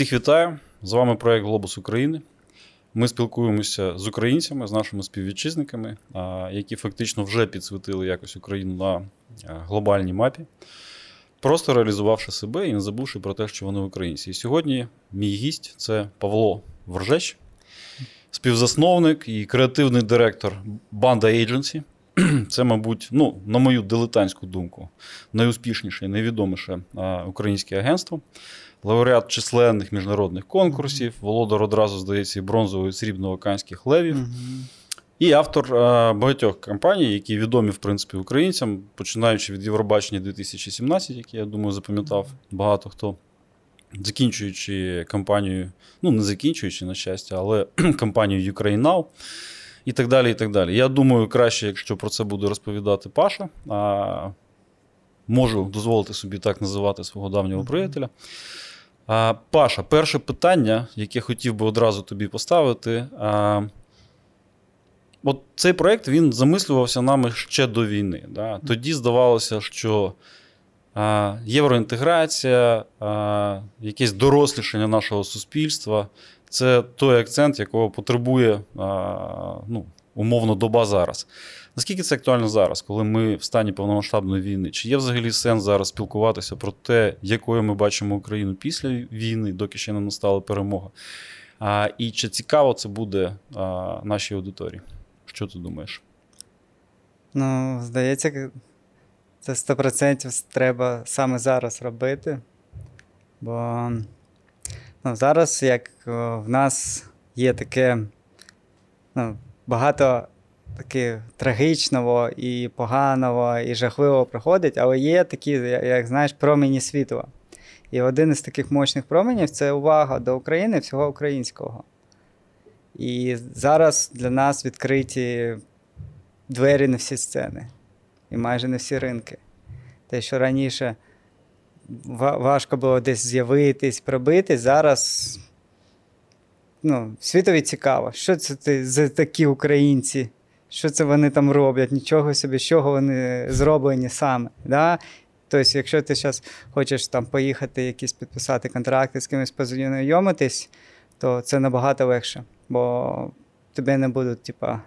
Всіх вітаю! З вами проект Глобус України. Ми спілкуємося з українцями, з нашими співвітчизниками, які фактично вже підсвітили якось Україну на глобальній мапі, просто реалізувавши себе і не забувши про те, що вони українці. І сьогодні мій гість це Павло Воржеч, співзасновник і креативний директор Банда Agency. Це, мабуть, ну, на мою дилетантську думку, найуспішніше і найвідоміше українське агентство лауреат численних міжнародних конкурсів, володар одразу, здається, і бронзового і срібно-ваканських левів. І автор багатьох кампаній, які відомі, в принципі, українцям, починаючи від Євробачення 2017, яке, я думаю, запам'ятав багато хто. Закінчуючи кампанію, ну не закінчуючи, на щастя, але кампанію Ukraine Now і так далі. і так далі. Я думаю, краще, якщо про це буде розповідати Паша. А, Можу дозволити собі так називати свого давнього приятеля. А, Паша, перше питання, яке хотів би одразу тобі поставити. А, От цей проєкт він замислювався нами ще до війни. Да? Тоді здавалося, що а, євроінтеграція, а, якесь дорослішання нашого суспільства це той акцент, якого потребує а, ну, умовно доба зараз. Наскільки це актуально зараз, коли ми в стані повномасштабної війни? Чи є взагалі сенс зараз спілкуватися про те, якою ми бачимо Україну після війни, доки ще не настала перемога? А, І чи цікаво це буде а, нашій аудиторії? Що ти думаєш? Ну, здається, це 100% треба саме зараз робити. Бо ну, зараз, як в нас є таке ну, багато таки трагічного і поганого, і жахливого проходить, але є такі, як знаєш, промені світла. І один із таких мощних променів це увага до України, всього українського. І зараз для нас відкриті двері на всі сцени і майже на всі ринки. Те, що раніше важко було десь з'явитись, пробитись, зараз ну, світові цікаво, що це за такі українці, що це вони там роблять, нічого собі, з чого вони зроблені саме. Да? Тобто, якщо ти зараз хочеш там поїхати, якісь підписати контракти з кимось познайомитись, то це набагато легше, бо тебе не будуть, типа,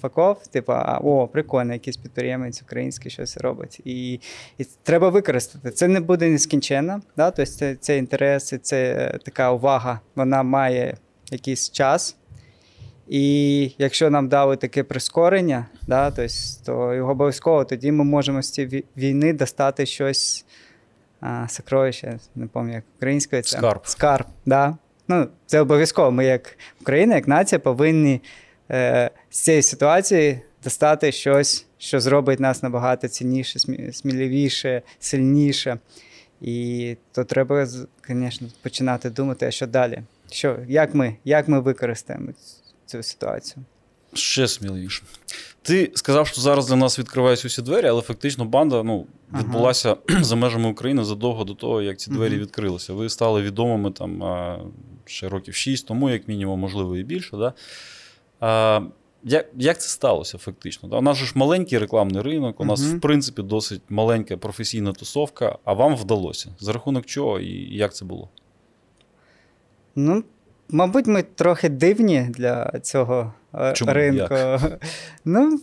факов, типа, о, прикольно, якийсь підприємець український щось робить. І і треба використати. Це не буде нескінченно. Да? Тобто це, це інтереси, це така увага, вона має якийсь час. І якщо нам дали таке прискорення, да, то, то його обов'язково тоді ми можемо з цієї війни достати щось а, сокровище, не пам'ятаю, як українською це скарб. Скарб, да. Ну, Це обов'язково. Ми, як Україна, як нація, повинні е, з цієї ситуації достати щось, що зробить нас набагато цінніше, сміливіше, сильніше. І то треба, звісно, починати думати, а що далі. Що, Як ми як ми використаємо цю ситуацію. Ще сміливіше. Ти сказав, що зараз для нас відкриваються усі двері, але фактично банда ну, відбулася ага. за межами України задовго до того, як ці двері ага. відкрилися. Ви стали відомими там ще років 6 тому, як мінімум, можливо, і більше. Да? А, як як це сталося фактично? У нас же ж маленький рекламний ринок, у нас, uh в принципі, досить маленька професійна тусовка, а вам вдалося. За рахунок чого і як це було? Ну, Мабуть, ми трохи дивні для цього е, Чому? ринку. Як? Ну,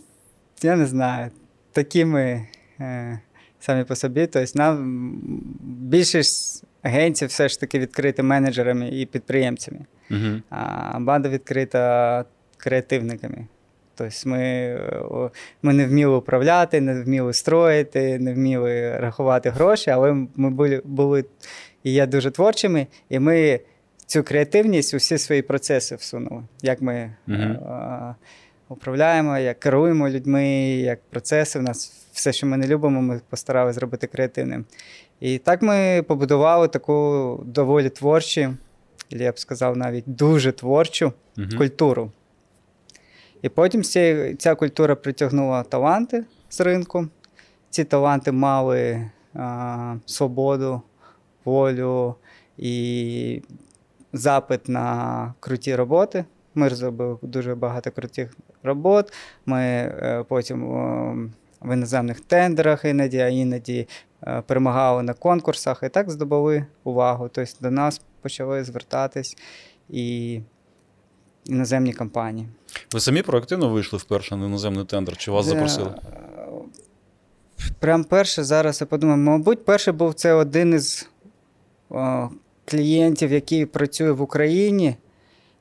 я не знаю. Такі ми е, самі по собі. Тобто, нам більшість агенцій все ж таки відкриті менеджерами і підприємцями, угу. а банда відкрита креативниками. Тобто ми ми не вміли управляти, не вміли строїти, не вміли рахувати гроші, але ми були були і є дуже творчими, і ми цю креативність у всі свої процеси всунули. Як ми uh управляємо, як керуємо людьми, як процеси. У нас все, що ми не любимо, ми постаралися зробити креативним. І так ми побудували таку доволі творчу, я б сказав, навіть дуже творчу uh культуру. І потім ця, ця культура притягнула таланти з ринку. Ці таланти мали а, свободу, волю і запит на круті роботи. Ми зробили дуже багато крутих робот. Ми е, потім в іноземних тендерах іноді, а іноді е, перемагали на конкурсах і так здобули увагу. Тобто до нас почали звертатись і іноземні компанії. Ви самі проактивно вийшли вперше на іноземний тендер, чи вас запросили? Прям перше зараз я подумав, мабуть, перший був це один із клієнтів, який працює в Україні.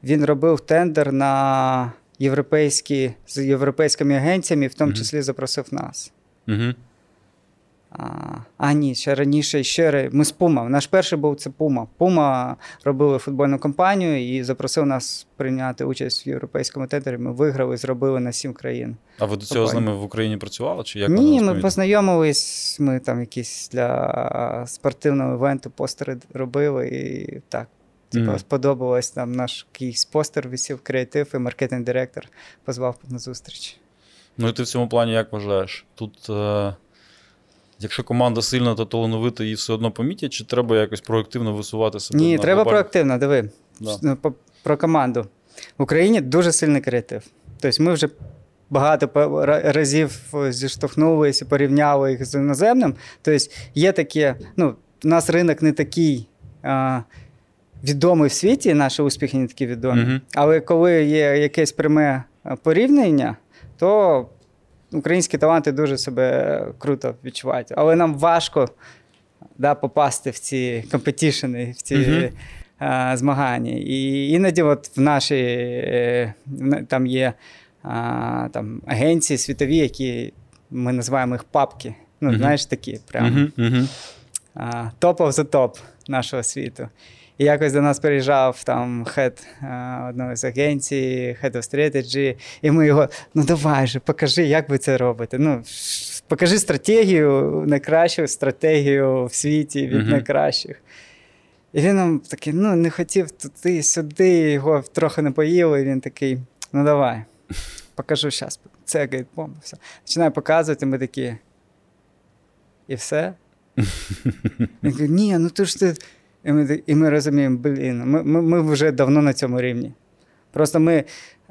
Він робив тендер на європейські з європейськими агенціями, в тому числі запросив нас. Угу. А, ні, ще раніше, ще ми з Пума. Наш перший був це Пума. Пума робили футбольну кампанію і запросив нас прийняти участь в європейському тендері. Ми виграли, зробили на сім країн. А ви до цього з ними в Україні працювали? Чи як Ні, ми познайомились. Ми там якісь для спортивного івенту постери робили і так. Типу, Мгм. сподобалось там наш якийсь постер висів, креатив, і маркетинг-директор позвав на зустріч. Ну і ти в цьому плані як вважаєш? Тут, е, якщо команда сильна та талановита, її все одно помітять, чи треба якось проактивно висувати себе? Ні, на треба проактивно, диви. Да. Ну, Про команду. В Україні дуже сильний креатив. Тобто ми вже багато разів зіштовхнулися, порівняли їх з іноземним. Тобто є таке, ну, у нас ринок не такий а, відомий в світі, наші успіхи не такі відомі. Мгм. Але коли є якесь пряме порівняння, то українські таланти дуже себе круто відчувають. Але нам важко да, попасти в ці компетішени, в ці Мгм. а, змагання. І іноді, от в нашій е, там є а, там, агенції світові, які ми називаємо їх папки. Ну, Мгм. знаєш, такі прям мгм. а, of the top нашого світу. І якось до нас приїжджав там хед а, одної з агенцій, head of strategy, і ми його, ну давай же, покажи, як ви це робите. Ну, покажи стратегію, найкращу стратегію в світі від Мгм. найкращих. І він нам такий, ну, не хотів туди, сюди, його трохи не поїли, і він такий, ну давай, покажу зараз. Це говорить, все. Починає показувати, ми такі. І все. Він каже, ні, ну то ж ти. І ми, і ми розуміємо, блін, ми, ми, ми вже давно на цьому рівні. Просто ми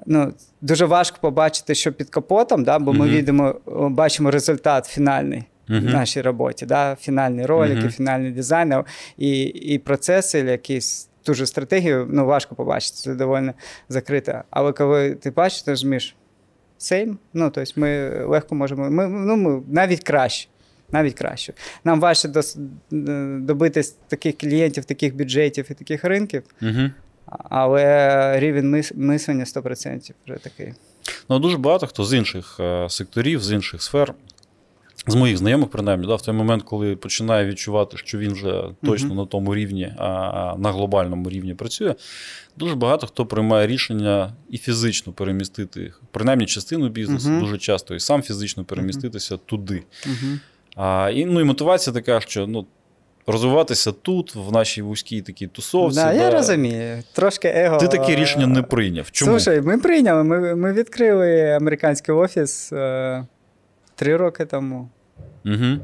ну, дуже важко побачити, що під капотом, да, бо ми Мгм. відемо, бачимо результат фінальний в нашій роботі, да, фінальні ролики, Мгм. фінальний дизайн і, і процеси, якісь ту же стратегію, ну, важко побачити, це доволі закрите. Але коли ти бачиш, ти розумієш, same, ну, тобто ми легко можемо, ми, ну, ми навіть краще. Навіть краще. Нам важче дос, е, добитись таких клієнтів, таких бюджетів і таких ринків, Мгм. але рівень мис, мислення 100% вже такий. Ну, дуже багато хто з інших е, секторів, з інших сфер, з моїх знайомих, принаймні, да, в той момент, коли починає відчувати, що він вже точно Мгм. на тому рівні, а, на глобальному рівні працює, дуже багато хто приймає рішення і фізично перемістити, принаймні частину бізнесу, Мгм. дуже часто, і сам фізично переміститися туди. Угу. А, і, ну, і мотивація така, що ну, розвиватися тут, в нашій вузькій такій тусовці. Да, да. я розумію. Трошки его. Ти таке рішення не прийняв. Чому? Слушай, ми прийняли. Ми, ми відкрили американський офіс е, три роки тому. Угу.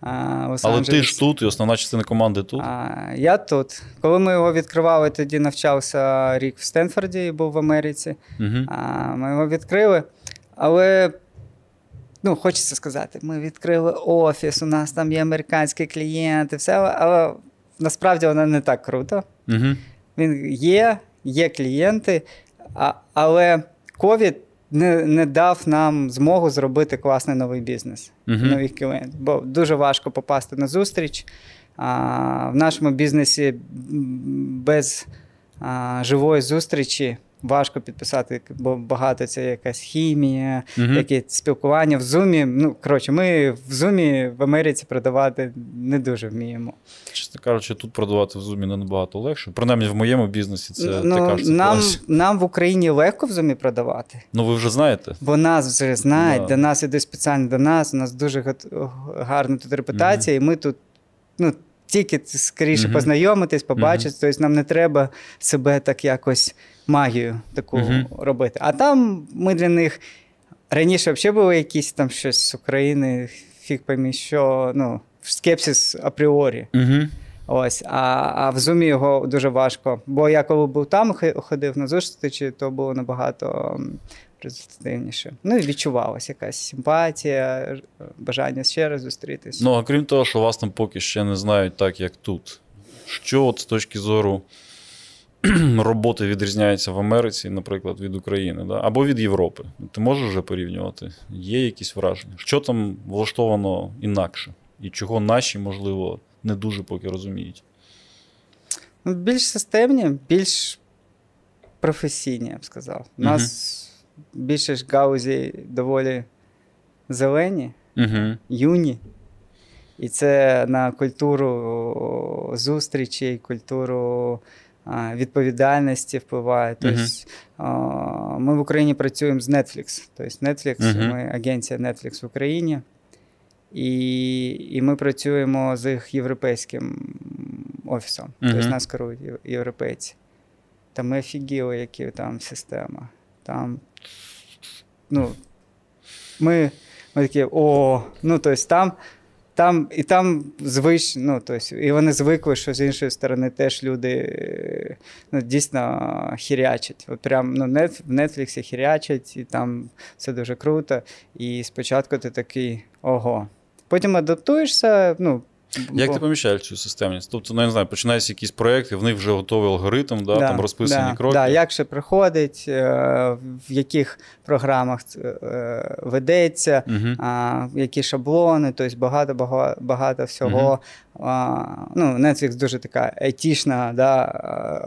А, Але ти ж тут, і основна частина команди тут. А, я тут. Коли ми його відкривали, тоді навчався рік в Стенфорді і був в Америці. Угу. А, ми його відкрили. Але ну, хочеться сказати, ми відкрили офіс, у нас там є американські клієнти, все, але насправді воно не так круто. Угу. Він є, є клієнти, а, але ковід не, не дав нам змогу зробити класний новий бізнес, Мгм. нових клієнтів. Бо дуже важко попасти на зустріч. А, в нашому бізнесі без а, живої зустрічі важко підписати, бо багато це якась хімія, Мгм. якесь спілкування в Зумі. Ну, коротше, ми в Зумі в Америці продавати не дуже вміємо. Чесно кажучи, тут продавати в зумі не набагато легше. Принаймні в моєму бізнесі це ну, така ж нам, нам в Україні легко в Зумі продавати, Ну ви вже знаєте. бо нас вже знають, Да. до нас іде спеціально до нас, у нас дуже гарна тут репутація, і ми тут ну, тільки скоріше Мгм. познайомитись, побачити. Тобто нам не треба себе так якось магію таку Мгм. робити. А там ми для них раніше взагалі були якісь там щось з України, фіг поймі, що ну, скепсис апріорі. Угу. Ось, а, а в зумі його дуже важко. Бо я коли був там, ходив на зустрічі, то було набагато результативніше. Ну і відчувалася якась симпатія, бажання ще раз зустрітись. Ну а крім того, що вас там поки ще не знають так, як тут. Що от з точки зору роботи відрізняються в Америці, наприклад, від України, да? або від Європи. Ти можеш вже порівнювати? Є якісь враження? Що там влаштовано інакше? І чого наші, можливо, не дуже поки розуміють? Ну, Більш системні, більш професійні, я б сказав. У нас більше ж гаузі доволі зелені, Угу. юні. І це на культуру зустрічей, культуру відповідальності впливає. Тобто, а, ми в Україні працюємо з Netflix. Тобто Netflix, Мгм. ми агенція Netflix в Україні. І, і ми працюємо з їх європейським офісом. Тобто нас керують європейці. Та ми офігіли, які там система. Там, ну, ми, ми такі, о, ну, тобто там, там, і там звич, ну, тобто, і вони звикли, що з іншої сторони теж люди е, ну, дійсно хірячать. От прям ну, нет, в Нетфліксі хірячать, і там все дуже круто. І спочатку ти такий ого. Потім адаптуєшся, ну. Як ти поміщаєш цю системність? Тобто, ну, я не знаю, починається якісь проекти, в них вже готовий алгоритм, да, там розписані да, кроки. Да, як ще проходить, е, в яких програмах е, ведеться, Угу. які шаблони, тобто багато, багато, багато всього. А, ну, Netflix дуже така айтішна, да,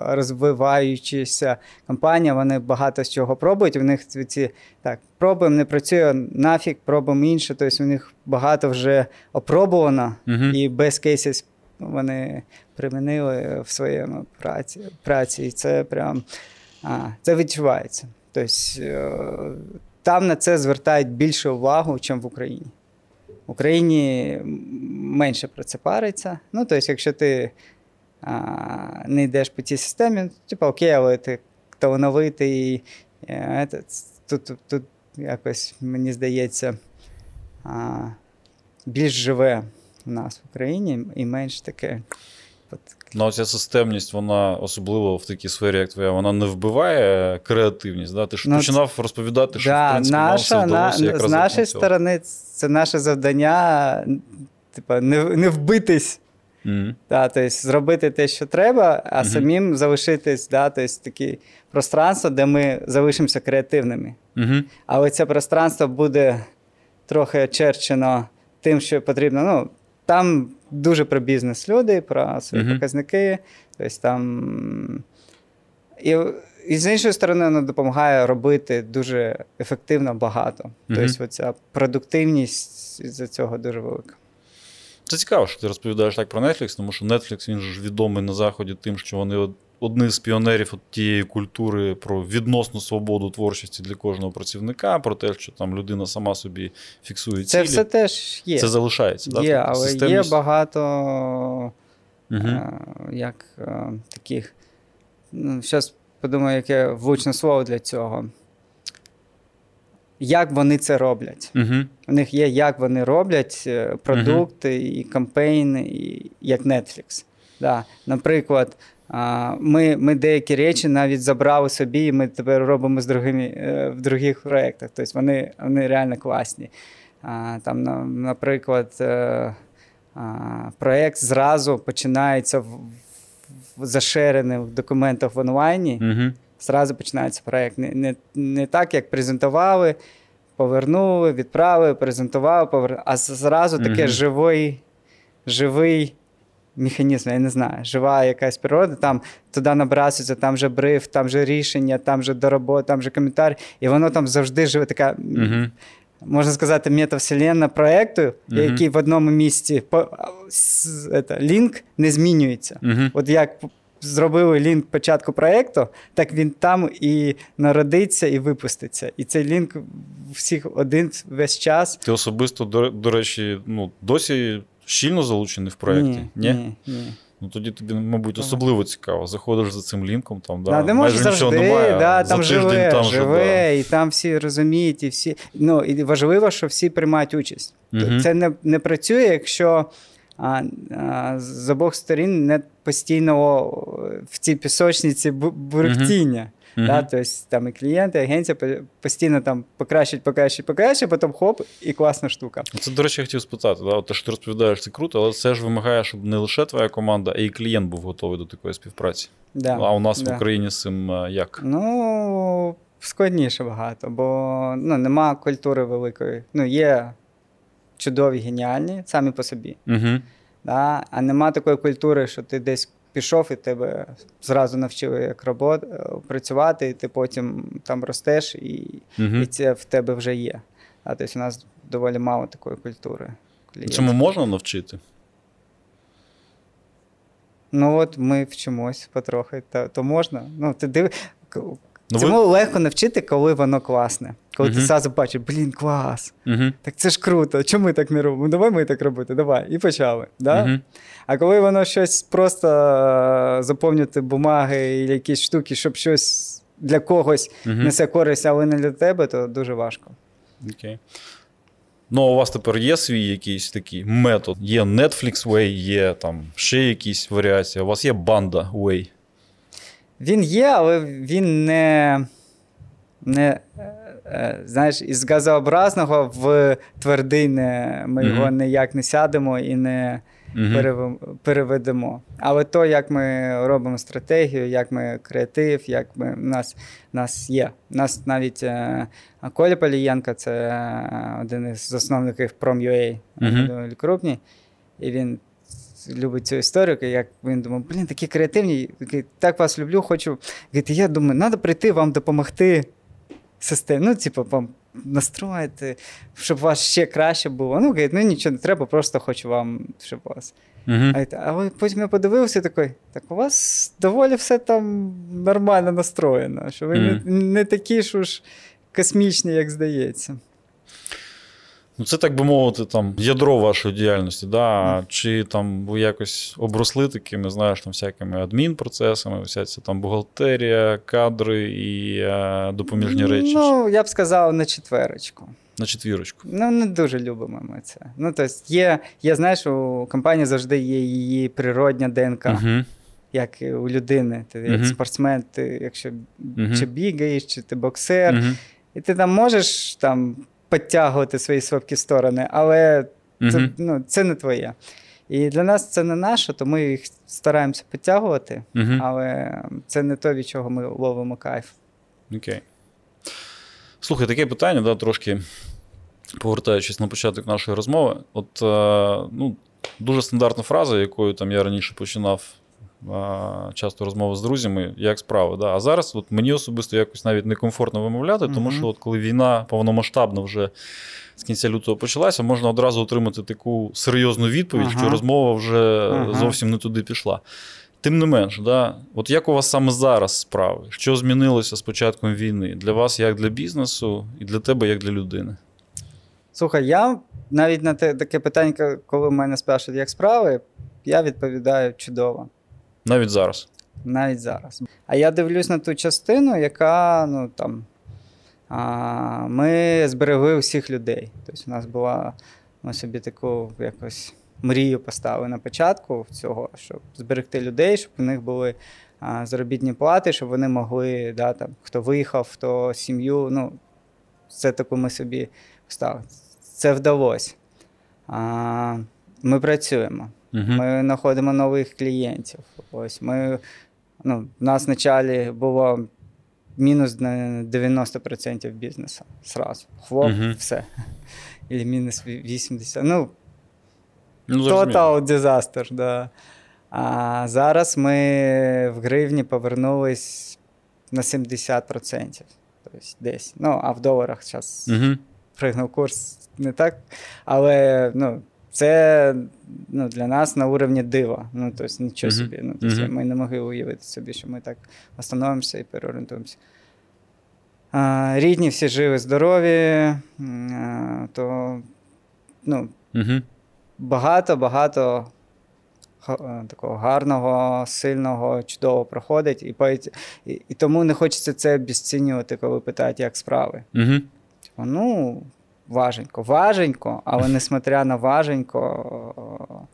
розвиваючася компанія, вони багато з чого пробують. У них ці так, пробуємо, не працює, нафіг, пробуємо інше. Тобто у них багато вже опробувано, Угу. і без кейсів вони примінили в своєму праці. праці. І це прям а, це відчувається. Тобто е, там на це звертають більше увагу, ніж в Україні. В Україні менше про це париться. Ну, тобто, якщо ти а, не йдеш по цій системі, типу, окей, але ти талановитий. Тут, тут, якось, мені здається, а, більш живе у нас в Україні і менш таке. Ну, оця системність, вона особливо в такій сфері, як твоя, вона не вбиває креативність. Да? Ти ж Ну, починав розповідати, що в да, принципі нам все наша, на, якраз з нашої сторони, це наше завдання, типа, не, не вбитись. Мгм. Да, тобто зробити те, що треба, а Мгм. самим залишитись, да, тобто таке пространство, де ми залишимося креативними. Мгм. Але це пространство буде трохи очерчено тим, що потрібно. Ну, там дуже про бізнес люди, про свої показники. Тобто там. І, і з іншої сторони, воно допомагає робити дуже ефективно багато. Тобто, ця продуктивність за цього дуже велика. Це цікаво, що ти розповідаєш так про Netflix, тому що Netflix він ж відомий на Заході тим, що вони од- одні з піонерів от тієї культури про відносну свободу творчості для кожного працівника, про те, що там людина сама собі фіксує Це цілі. все теж є. Це залишається. є, Тобто але є багато Мгм. е, як е, таких. Ну, Зараз подумаю, яке влучне слово для цього. Як вони це роблять? Мгм. У них є, як вони роблять е, продукти і кампейни, і, як Netflix. Да. Наприклад, ми, ми деякі речі навіть забрали собі, і ми тепер робимо з другими, е, в других проєктах. Тобто вони, вони реально класні. Там, наприклад, е, проєкт зразу починається в, в заширених документах в онлайні. Мгм. Зразу починається проєкт. Не, не, не так, як презентували, повернули, відправили, презентували, повернули, а зразу таке живий, живий механізм, я не знаю, жива якась природа, там туди набрасується, там же бриф, там же рішення, там же доробота, там же коментар, і воно там завжди живе така. Мгм. Можна сказати, метавселенна проєкту, Мгм. який в одному місці по, это, лінк не змінюється. Мгм. От як зробили лінк початку проєкту, так він там і народиться, і випуститься. І цей лінк всіх один весь час. Ти особисто, до, до речі, ну, досі щільно залучений в проєкті? Ні, ні, ні. Ну тоді тобі, мабуть, особливо цікаво. Заходиш за цим лінком, там, да, Да, не можеш майже нічого немає. да, за там тиждень живе, там вже, живе, і там всі розуміють, і всі. Ну, і важливо, що всі приймають участь. Мгм. Це не, не працює, якщо з обох сторін не постійно о, в цій пісочниці бу- бурктіння. Uh-huh. Да? Тобто там і клієнти, і агенція постійно там покращить, покращить, покращить, потім хоп, і класна штука. Це, до речі, я хотів спитати. Да? От те, що ти розповідаєш, це круто, але це ж вимагає, щоб не лише твоя команда, а й клієнт був готовий до такої співпраці. Да. А у нас да. в Україні з цим е, як? Ну, складніше багато, бо ну, нема культури великої. Ну, є чудові, геніальні самі по собі. Угу. Да? А нема такої культури, що ти десь пішов і тебе зразу навчили як робот працювати, і ти потім там ростеш, і угу. і це в тебе вже є. А тобто у нас доволі мало такої культури. Клієнтів. Цьому можна навчити? Ну от ми вчимось потрохи, то, то можна. Ну, ти див... Ну, Цьому ви... легко навчити, коли воно класне. Коли Мгм. ти зразу бачиш, блін, клас. Угу. Так це ж круто. Чому ми так не робимо? Ну, Давай ми так робити, давай. І почали. Да? Угу. А коли воно щось просто е, заповнювати бумаги і якісь штуки, щоб щось для когось несе користь, але не для тебе, то дуже важко. Окей. Ну, а у вас тепер є свій якийсь такий метод. Є Netflix Way, є там ще якісь варіації. У вас є банда Way. Він є, але він не, не е, е, знаєш, із газообразного в твердий не, ми Мгм. його ніяк не сядемо і не перев- переведемо. Але то, як ми робимо стратегію, як ми креатив, як ми, у нас, у нас є. У нас навіть е, Коля Полієнко, це один із засновників Prom.ua, Мгм. вони доволі крупні, і він любить цю історію, як він думав, блін, такі креативні, так вас люблю, хочу. Говорить, я думаю, треба прийти вам допомогти системі. Ну, типу, вам настроїти, щоб у вас ще краще було. Ну, говорить, ну нічого не треба, просто хочу вам, щоб у вас. Угу. А, потім я подивився такий, так у вас доволі все там нормально настроєно, що ви не, не такі ж уж космічні, як здається. Ну, це так би мовити, там ядро вашої діяльності, да? чи там ви якось обросли такими, знаєш, там всякими адмінпроцесами, вся ця там бухгалтерія, кадри і е, допоміжні речі. Ну, я б сказав, на четверочку. На четвірочку. Ну, не дуже любимо ми це. Ну, тобто, є, є, знаєш, у компанії завжди є її природня ДНК, Угу. як у людини. Ти як Мгм. спортсмен, ти якщо Мгм. чи бігаєш, чи ти боксер, Угу. і ти там можеш там підтягувати свої слабкі сторони, але це, Угу. ну, це не твоє. І для нас це не наше, то ми їх стараємося підтягувати, Угу. але це не то, від чого ми ловимо кайф. Окей. Слухай, таке питання, да, трошки повертаючись на початок нашої розмови. От е, ну, дуже стандартна фраза, якою там я раніше починав часто розмови з друзями, як справи. Да? А зараз от мені особисто якось навіть некомфортно вимовляти, тому що от коли війна повномасштабно вже з кінця лютого почалася, можна одразу отримати таку серйозну відповідь, Ага. що розмова вже Ага. зовсім не туди пішла. Тим не менш, да, от як у вас саме зараз справи? Що змінилося з початком війни? Для вас як для бізнесу, і для тебе як для людини? Слухай, я навіть на те, таке питання, коли мене спрашують, як справи, я відповідаю чудово. Навіть зараз. навіть зараз. А я дивлюсь на ту частину, яка ну там. А, ми зберегли усіх людей. Тобто, у нас була ми собі таку якось мрію поставили на початку цього, щоб зберегти людей, щоб у них були а, заробітні плати, щоб вони могли, да, там, хто виїхав, хто сім'ю. Ну, це таку ми собі поставили. Це вдалося. А, ми працюємо. Угу. Ми знаходимо нових клієнтів. Ось ми, ну, в нас вначалі було мінус на 90% бізнесу. Сразу. Хлоп, Мгм. все. І мінус 80%. Ну, Ну, total disaster, да. А зараз ми в гривні повернулись на 70%. Тобто десь. Ну, а в доларах зараз Угу. пригнув курс не так. Але ну, це ну, для нас на уровні дива. Ну, тобто нічого собі. Ну, тобто. Ми не могли уявити собі, що ми так остановимося і переорієнтуємося. А, рідні всі живі, здорові, а, то ну, багато-багато е, такого гарного, сильного, чудово проходить. І, і, і тому не хочеться це обіцінювати, коли питають, як справи. Угу. Типу, ну, важенько, важенько, але несмотря на важенько,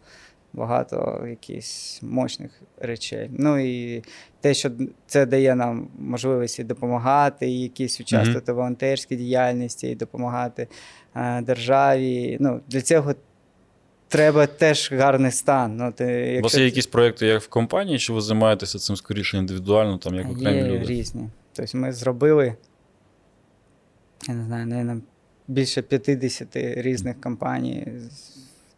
багато якихось мощних речей. Ну і те, що це дає нам можливість і допомагати, і якісь участвувати в волонтерській діяльності, і допомагати е, державі. Ну, Для цього треба теж гарний стан. Ну, ти, У вас є якісь проекти як в компанії, чи ви займаєтеся цим скоріше індивідуально, там як окремі Є люди? різні. Тобто ми зробили, я не знаю, наверное, більше 50 різних компаній.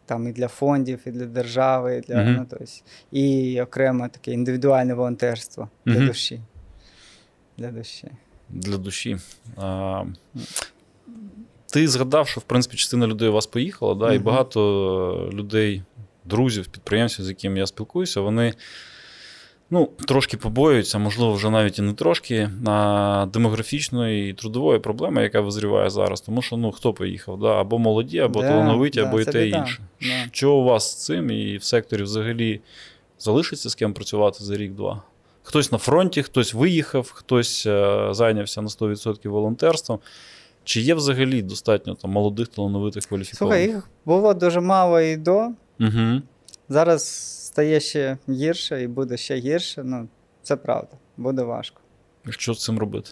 Там і для фондів, і для держави, і, для, Мгм. ну, тобто, і окремо таке індивідуальне волонтерство для Мгм. душі. Для душі. для душі. А, ти згадав, що в принципі частина людей у вас поїхала, да, і багато людей, друзів, підприємців, з якими я спілкуюся, вони ну, трошки побоюються, можливо, вже навіть і не трошки, на демографічної і трудової проблеми, яка визріває зараз. Тому що ну, хто поїхав? Да? Або молоді, або Да, талановиті, да, або і те і інше. Да. Що у вас з цим і в секторі взагалі залишиться з ким працювати за рік-два? Хтось на фронті, хтось виїхав, хтось е, зайнявся на 100% волонтерством. Чи є взагалі достатньо там молодих, талановитих Слухай, їх було дуже мало і до. Угу. Зараз стає ще гірше і буде ще гірше. Ну, це правда, буде важко. Що з цим робити?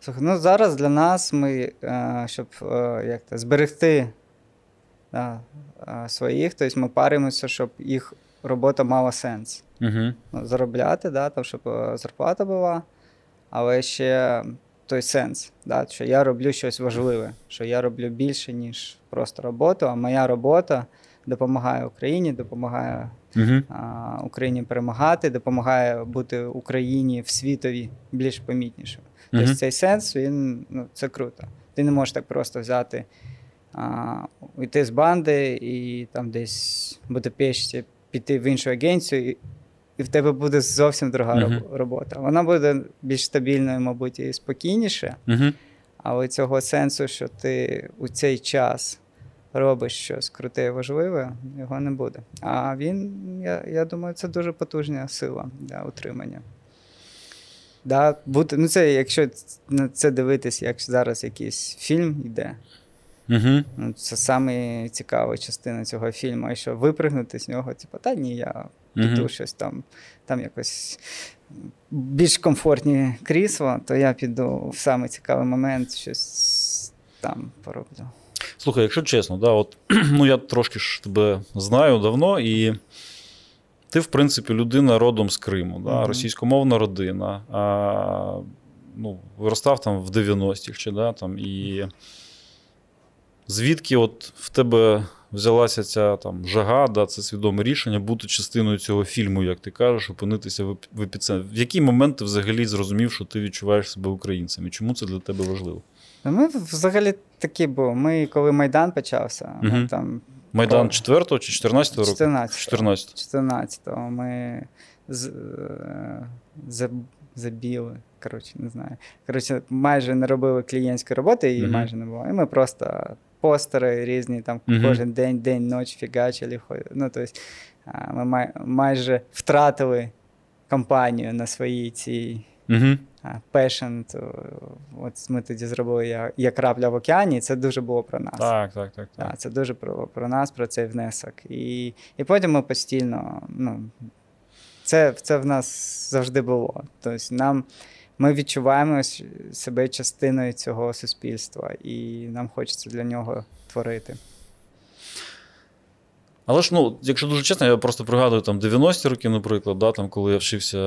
Слухай, ну зараз для нас ми, е, щоб е, як то, зберегти да, е, своїх, тобто ми паримося, щоб їх робота мала сенс. Угу. Заробляти, да, там, щоб зарплата була, але ще той сенс, да, що я роблю щось важливе, що я роблю більше, ніж просто роботу, а моя робота допомагає Україні, допомагає Угу. а, Україні перемагати, допомагає бути Україні в світові більш помітнішою. Тобто цей сенс, він ну, це круто. Ти не можеш так просто взяти, а, йти з банди і там десь в Будапешті піти в іншу агенцію, і, і в тебе буде зовсім друга роб- робота. Вона буде більш стабільною, мабуть, і спокійніше, Угу. але цього сенсу, що ти у цей час робиш щось круте і важливе, його не буде. А він, я, я думаю, це дуже потужна сила для утримання. Да, бути, ну це, якщо на це дивитись, як зараз якийсь фільм йде, Угу. ну, це саме цікава частина цього фільму. А що випригнути з нього, типу, та ні, я піду Мгм. щось там, там якось більш комфортні крісла, то я піду в самий цікавий момент щось там пороблю. Слухай, якщо чесно, да, от, ну я трошки ж тебе знаю давно, і ти, в принципі, людина родом з Криму, да, Мгм. російськомовна родина. А, ну, виростав там в 90-х чи да, там, і звідки от в тебе взялася ця там жага, да, це свідоме рішення бути частиною цього фільму, як ти кажеш, опинитися в епіцентрі. В який момент ти взагалі зрозумів, що ти відчуваєш себе українцем? І чому це для тебе важливо? Ну, взагалі такі були. Ми, коли Майдан почався, ми там Майдан О. 4 чи 14 року? 14 14. 14-го ми з, е, забили. Коротше, не знаю. Коротше, майже не робили клієнтської роботи, її Мгм. майже не було. І ми просто постери різні, там Мгм. кожен день, день, ніч фігачили. Ну, тобто, ми май, майже втратили компанію на своїй цій Угу. Passion. От ми тоді зробили як, як крапля в океані, і це дуже було про нас. Так, так. так. Так, це дуже про, про нас, про цей внесок. І, і потім ми постійно, ну, це, це в нас завжди було. Тобто нам, ми відчуваємо себе частиною цього суспільства, і нам хочеться для нього творити. Але ж, ну, якщо дуже чесно, я просто пригадую там 90-ті роки, наприклад, да, там, коли я вчився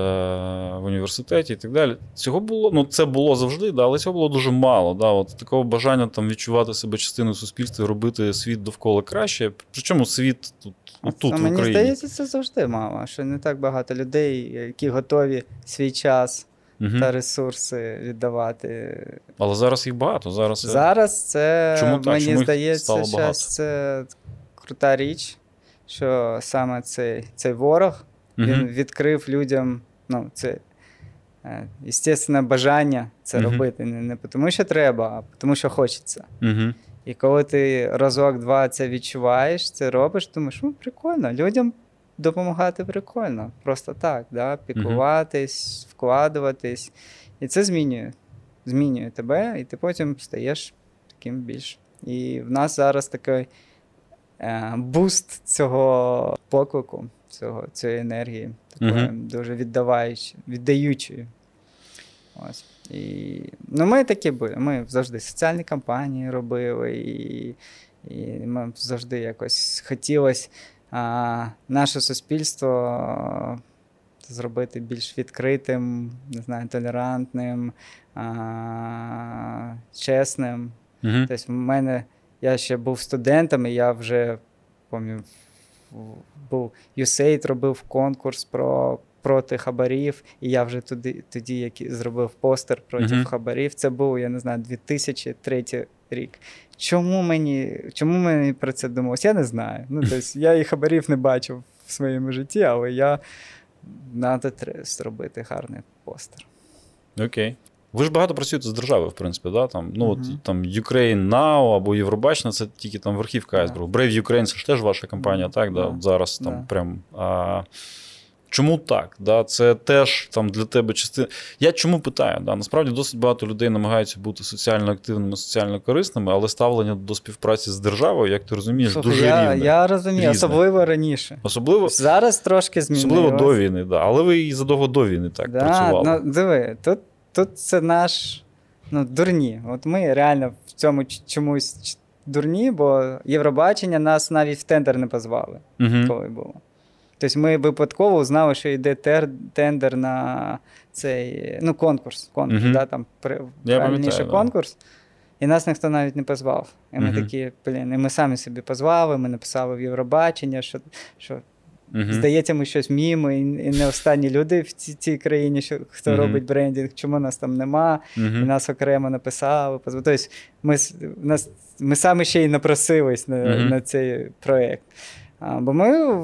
в університеті і так далі. Цього було, ну, це було завжди, да, але цього було дуже мало. Да, от Такого бажання там, відчувати себе частиною суспільства і робити світ довкола краще. Причому світ тут, тут Це, в мені Україні. здається, це завжди мало, що не так багато людей, які готові свій час Мгм. та ресурси віддавати Але зараз їх багато. Зараз, Зараз це Чому так? мені Чому здається, щас це крута річ, що саме цей, цей ворог він відкрив людям ну, це е, бажання це Мгм. робити. Не, не тому, що треба, а тому, що хочеться. Мгм. І коли ти разок-два це відчуваєш, це робиш, думаєш, ну прикольно, людям допомагати прикольно. Просто так, да? піклуватись, вкладуватись. І це змінює. Змінює тебе, і ти потім стаєш таким більш. І в нас зараз такий буст цього поклику, цього, цієї енергії, такої Мгм. дуже віддаваючої, віддаючої. Ось. І, ну, ми такі були. Ми завжди соціальні кампанії робили, і, і ми завжди якось хотілося а, наше суспільство зробити більш відкритим, не знаю, толерантним, а, чесним. Угу. Тобто, в мене я ще був студентом, і я вже пам'ятаю, був USAID робив конкурс про. Проти хабарів, і я вже туди, тоді як зробив постер проти Мгм. хабарів. Це був, я не знаю, 2003 рік. Чому мені, чому мені про це думалось? Я не знаю. Ну, тобто, я і хабарів не бачив в своєму житті, але я треба зробити гарний постер. Окей. Ви ж багато працюєте з державою, в принципі, да? там, ну, от, там Ukraine Now або Євробачення це тільки там верхівка айсбергу. Brave Ukraine це ж теж ваша компанія, Мгм. так? Да? От Зараз там Да. прям. А, чому так? Да? Це теж там для тебе частина. Я чому питаю? Да? Насправді досить багато людей намагаються бути соціально активними, соціально корисними, але ставлення до співпраці з державою, як ти розумієш, Слухай, дуже я, рівне. я розумію, Різне. особливо раніше. Особливо, Зараз трошки змінилось. особливо до війни, да. але ви і задовго до війни так да, працювали. Ну, диви, тут, тут це наш ну, дурні. От ми реально в цьому чомусь дурні, бо Євробачення нас навіть в тендер не позвали, Угу. коли було. Тобто ми випадково знали, що йде тер, тендер на цей ну, конкурс. конкурс Мгм. да, там, при, Я да. конкурс. І нас ніхто навіть не позвав. І ми Мгм. такі, блін, і ми самі собі позвали, ми написали в Євробачення, що, що Угу. Здається, ми щось вміємо, і, і не останні люди в цій, цій країні, що, хто Мгм. робить брендінг, чому нас там нема, і нас окремо написали. Тобто ми, нас, ми самі ще й напросились на, на цей проєкт. Бо ми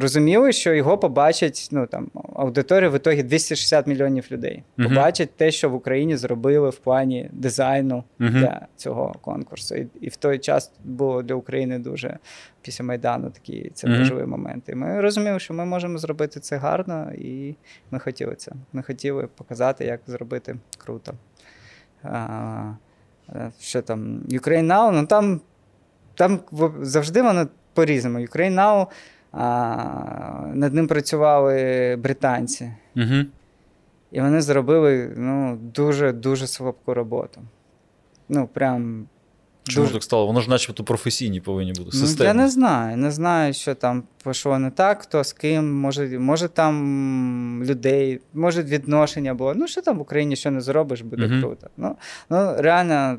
розуміли, що його побачать ну, там, аудиторія в ітогі 260 мільйонів людей. Побачать те, що в Україні зробили в плані дизайну для цього конкурсу. І, і в той час було для України дуже після Майдану такі це важливі моменти. Ми розуміли, що ми можемо зробити це гарно, і ми хотіли це. Ми хотіли показати, як зробити круто. А, е, що там? Ukraine Now, ну там, там завжди воно по-різному. Ukraine Now, а, над ним працювали британці. Угу. І вони зробили ну, дуже-дуже слабку роботу. Ну, прям. Чому дуже... так стало? Воно ж начебто професійні повинні бути. Ну, я не знаю. Не знаю, що там пішло не так, хто з ким. Може, може там людей, може відношення було. Ну, що там в Україні що не зробиш, буде Мгм. круто. Ну, ну, реально.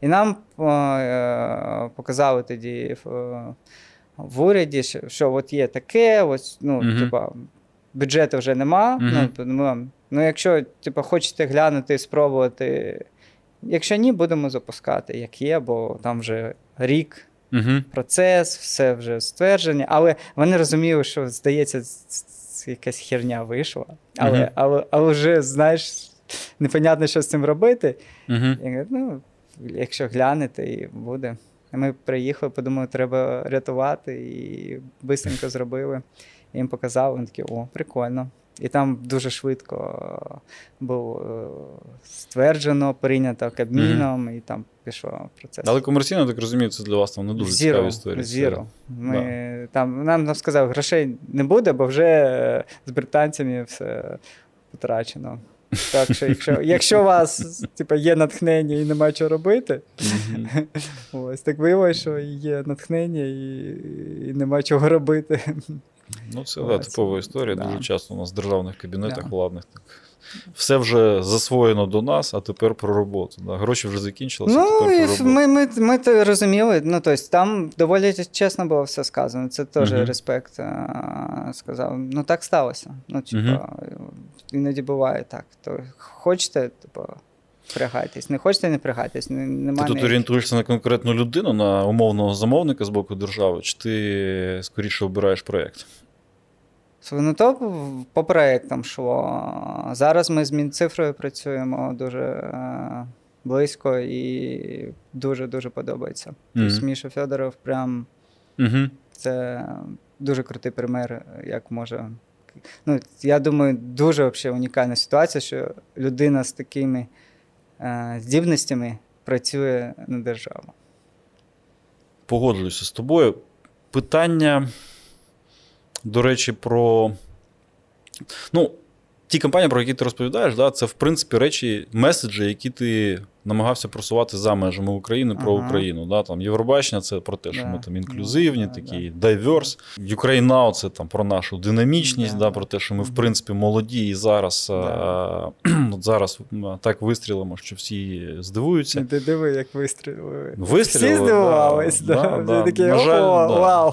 І нам о, е, показали тоді в, е, в уряді, що, що от є таке, ось, ну, Мгм. типа, бюджету вже нема. Ну, ну, ну, якщо типа, хочете глянути і спробувати. Якщо ні, будемо запускати, як є, бо там вже рік Угу. процес, все вже ствердження. Але вони розуміли, що здається, якась херня вийшла. Але, Мгм. але, але вже, знаєш, непонятно, що з цим робити. Угу. Я говорю, ну, якщо глянете, і буде. Ми приїхали, подумали, треба рятувати, і швидко зробили. Їм показали, вони такі, о, прикольно. І там дуже швидко було е, стверджено, прийнято Кабміном, і там пішов процес. Але комерційно, так розумію, це для вас там не дуже Zero, цікава історія. Ми, там, нам, нам сказали, грошей не буде, бо вже е, з британцями все потрачено. Так що, якщо, якщо у вас типу, є натхнення і нема чого робити, Мгм. ось так виявилося, що є натхнення і, і нема чого робити. Ну, це да, типова історія. Да. Дуже часто у нас в державних кабінетах Да. владних так. Все вже засвоєно до нас, а тепер про роботу. Да. Гроші вже закінчилися, Ну, тепер про роботу. ми, ми, ми то розуміли. Ну, тобто, там доволі чесно було все сказано. Це теж Мгм. респект а, сказав. Ну, так сталося. Ну, типа, іноді буває так. То хочете, типу, впрягайтесь, не хочете, не впрягайтесь. Не, Ти тут орієнтуєшся на конкретну людину, на умовного замовника з боку держави, чи ти скоріше обираєш проєкт? Ну, то по проєктам йшло. Зараз ми з Мінцифрою працюємо дуже е, близько і дуже-дуже подобається. Мгм. Міша Федоров прям Угу. Це дуже крутий пример, як може. Ну, я думаю, дуже взагалі унікальна ситуація, що людина з такими здібностями працює на державу. погоджуюся з тобою. Питання, до речі, про. Ну, ті кампанії, про які ти розповідаєш, да, це в принципі речі, меседжі, які ти намагався просувати за межами України про Ага. Україну. Да, там, Євробачення це про те, що Да. ми там інклюзивні, да, такі diverse. Ukraine Now це там про нашу динамічність, Да. да, про те, що ми в принципі молоді і зараз, Да. а, зараз так вистрілимо, що всі здивуються. Ти диви, як вистрілили. Вистрілили, Всі здивувались, да, да, да, Всі да. такі, «О, да. вау.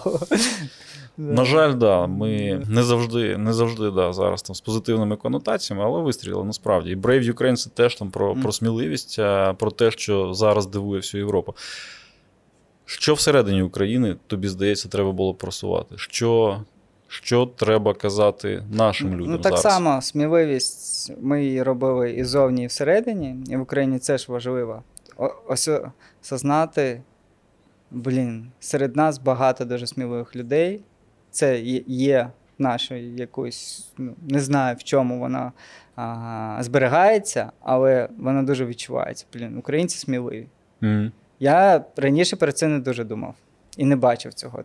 На жаль, да, ми не завжди, не завжди да, зараз там з позитивними конотаціями, але вистріли насправді. І Brave Ukraine це теж там про, про сміливість, про те, що зараз дивує всю Європу. Що всередині України, тобі здається, треба було просувати? Що, що треба казати нашим людям? Ну, так зараз? само, сміливість ми її робили і зовні, і всередині, і в Україні це ж важливо. О- Ось осознати, блін, серед нас багато дуже сміливих людей. Це є- нашою якоюсь, ну, не знаю в чому вона а, зберігається, але вона дуже відчувається. Блін, українці сміливі. Мгм. Я раніше про це не дуже думав і не бачив цього.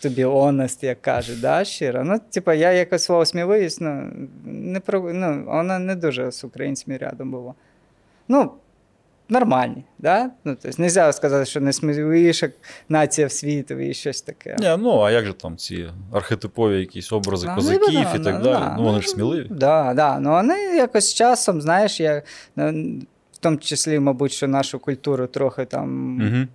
Тобі honest, як кажуть, да, щиро. Ну, типа, я якось слово сміливість, ну, не про, ну, вона не дуже з українцями рядом була. Ну, нормальні, да? Ну, тобто, не можна сказати, що найсміливіша нація в світі і щось таке. Ні, ну а як же там ці архетипові якісь образи Ну, козаків ну, і ну, так ну, далі? да. Ну вони ж сміливі. Да, да. Ну вони якось з часом, знаєш, я, ну, в тому числі, мабуть, що нашу культуру трохи там Угу.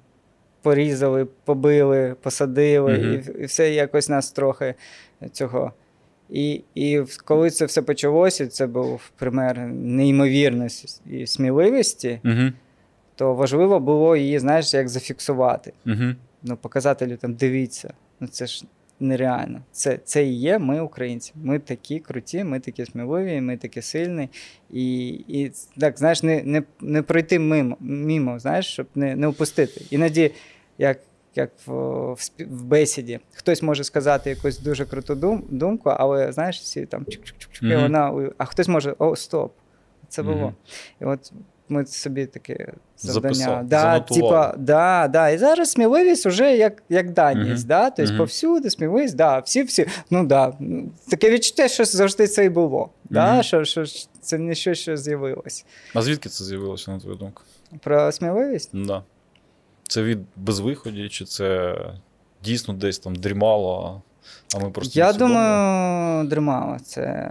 порізали, побили, посадили, Мгм. і, і все якось нас трохи цього. І, і коли це все почалося, це був пример неймовірності і сміливості, Угу. то важливо було її, знаєш, як зафіксувати. Угу. Ну, показати людям, дивіться, ну це ж нереально. Це, це і є ми, українці. Ми такі круті, ми такі сміливі, ми такі сильні. І, і так, знаєш, не, не, не пройти мимо, мимо, знаєш, щоб не, не упустити. Іноді, як, як в, в, в бесіді, хтось може сказати якусь дуже круту дум, думку, але знаєш, всі там чук-чук-чук, і вона, а хтось може, о, стоп, це було. Мгм. І от ми собі таке завдання. Записав, да, типа, да, да. І зараз сміливість вже як, як даність. Мгм. Да? Тобто повсюди сміливість, да, всі, всі. Ну да. Таке відчуття, що завжди це і було. Да? Що, що це не щось, що з'явилось. А звідки це з'явилося, на твою думку? Про сміливість? Да. Це від безвиході, чи це дійсно десь там дрімало, а ми просто. Я думаю, дримала. Це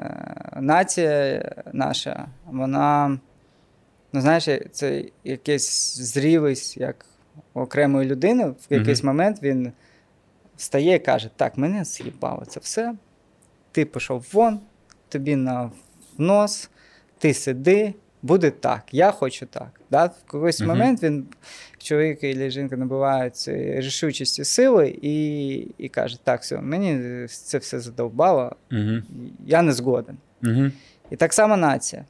нація наша, вона, ну знаєш, це якась зрілість, як окремої людини. В якийсь момент він встає і каже: Так, мене з'їбало це все. Ти пішов вон, тобі на нос, ти сиди, буде так, я хочу так. Да? В якийсь момент він, чоловік і жінка набувають рішучості сили і, і каже: так, все, мені це все задовбало, я не згоден. І так само нація.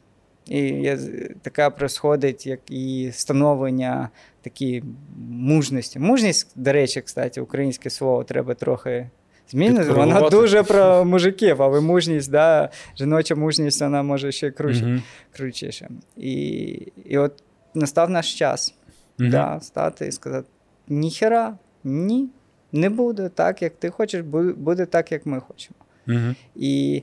І така происходить, як і становлення такі мужності. Мужність, до речі, кстати, українське слово треба трохи змінити. Вона дуже про мужиків, але мужність, да, жіноча мужність, вона може ще круче, Мгм. кручіше. І, і от настав наш час Мгм. да, стати і сказати: ніхера, ні, не буде так, як ти хочеш, буде так, як ми хочемо. Мгм. І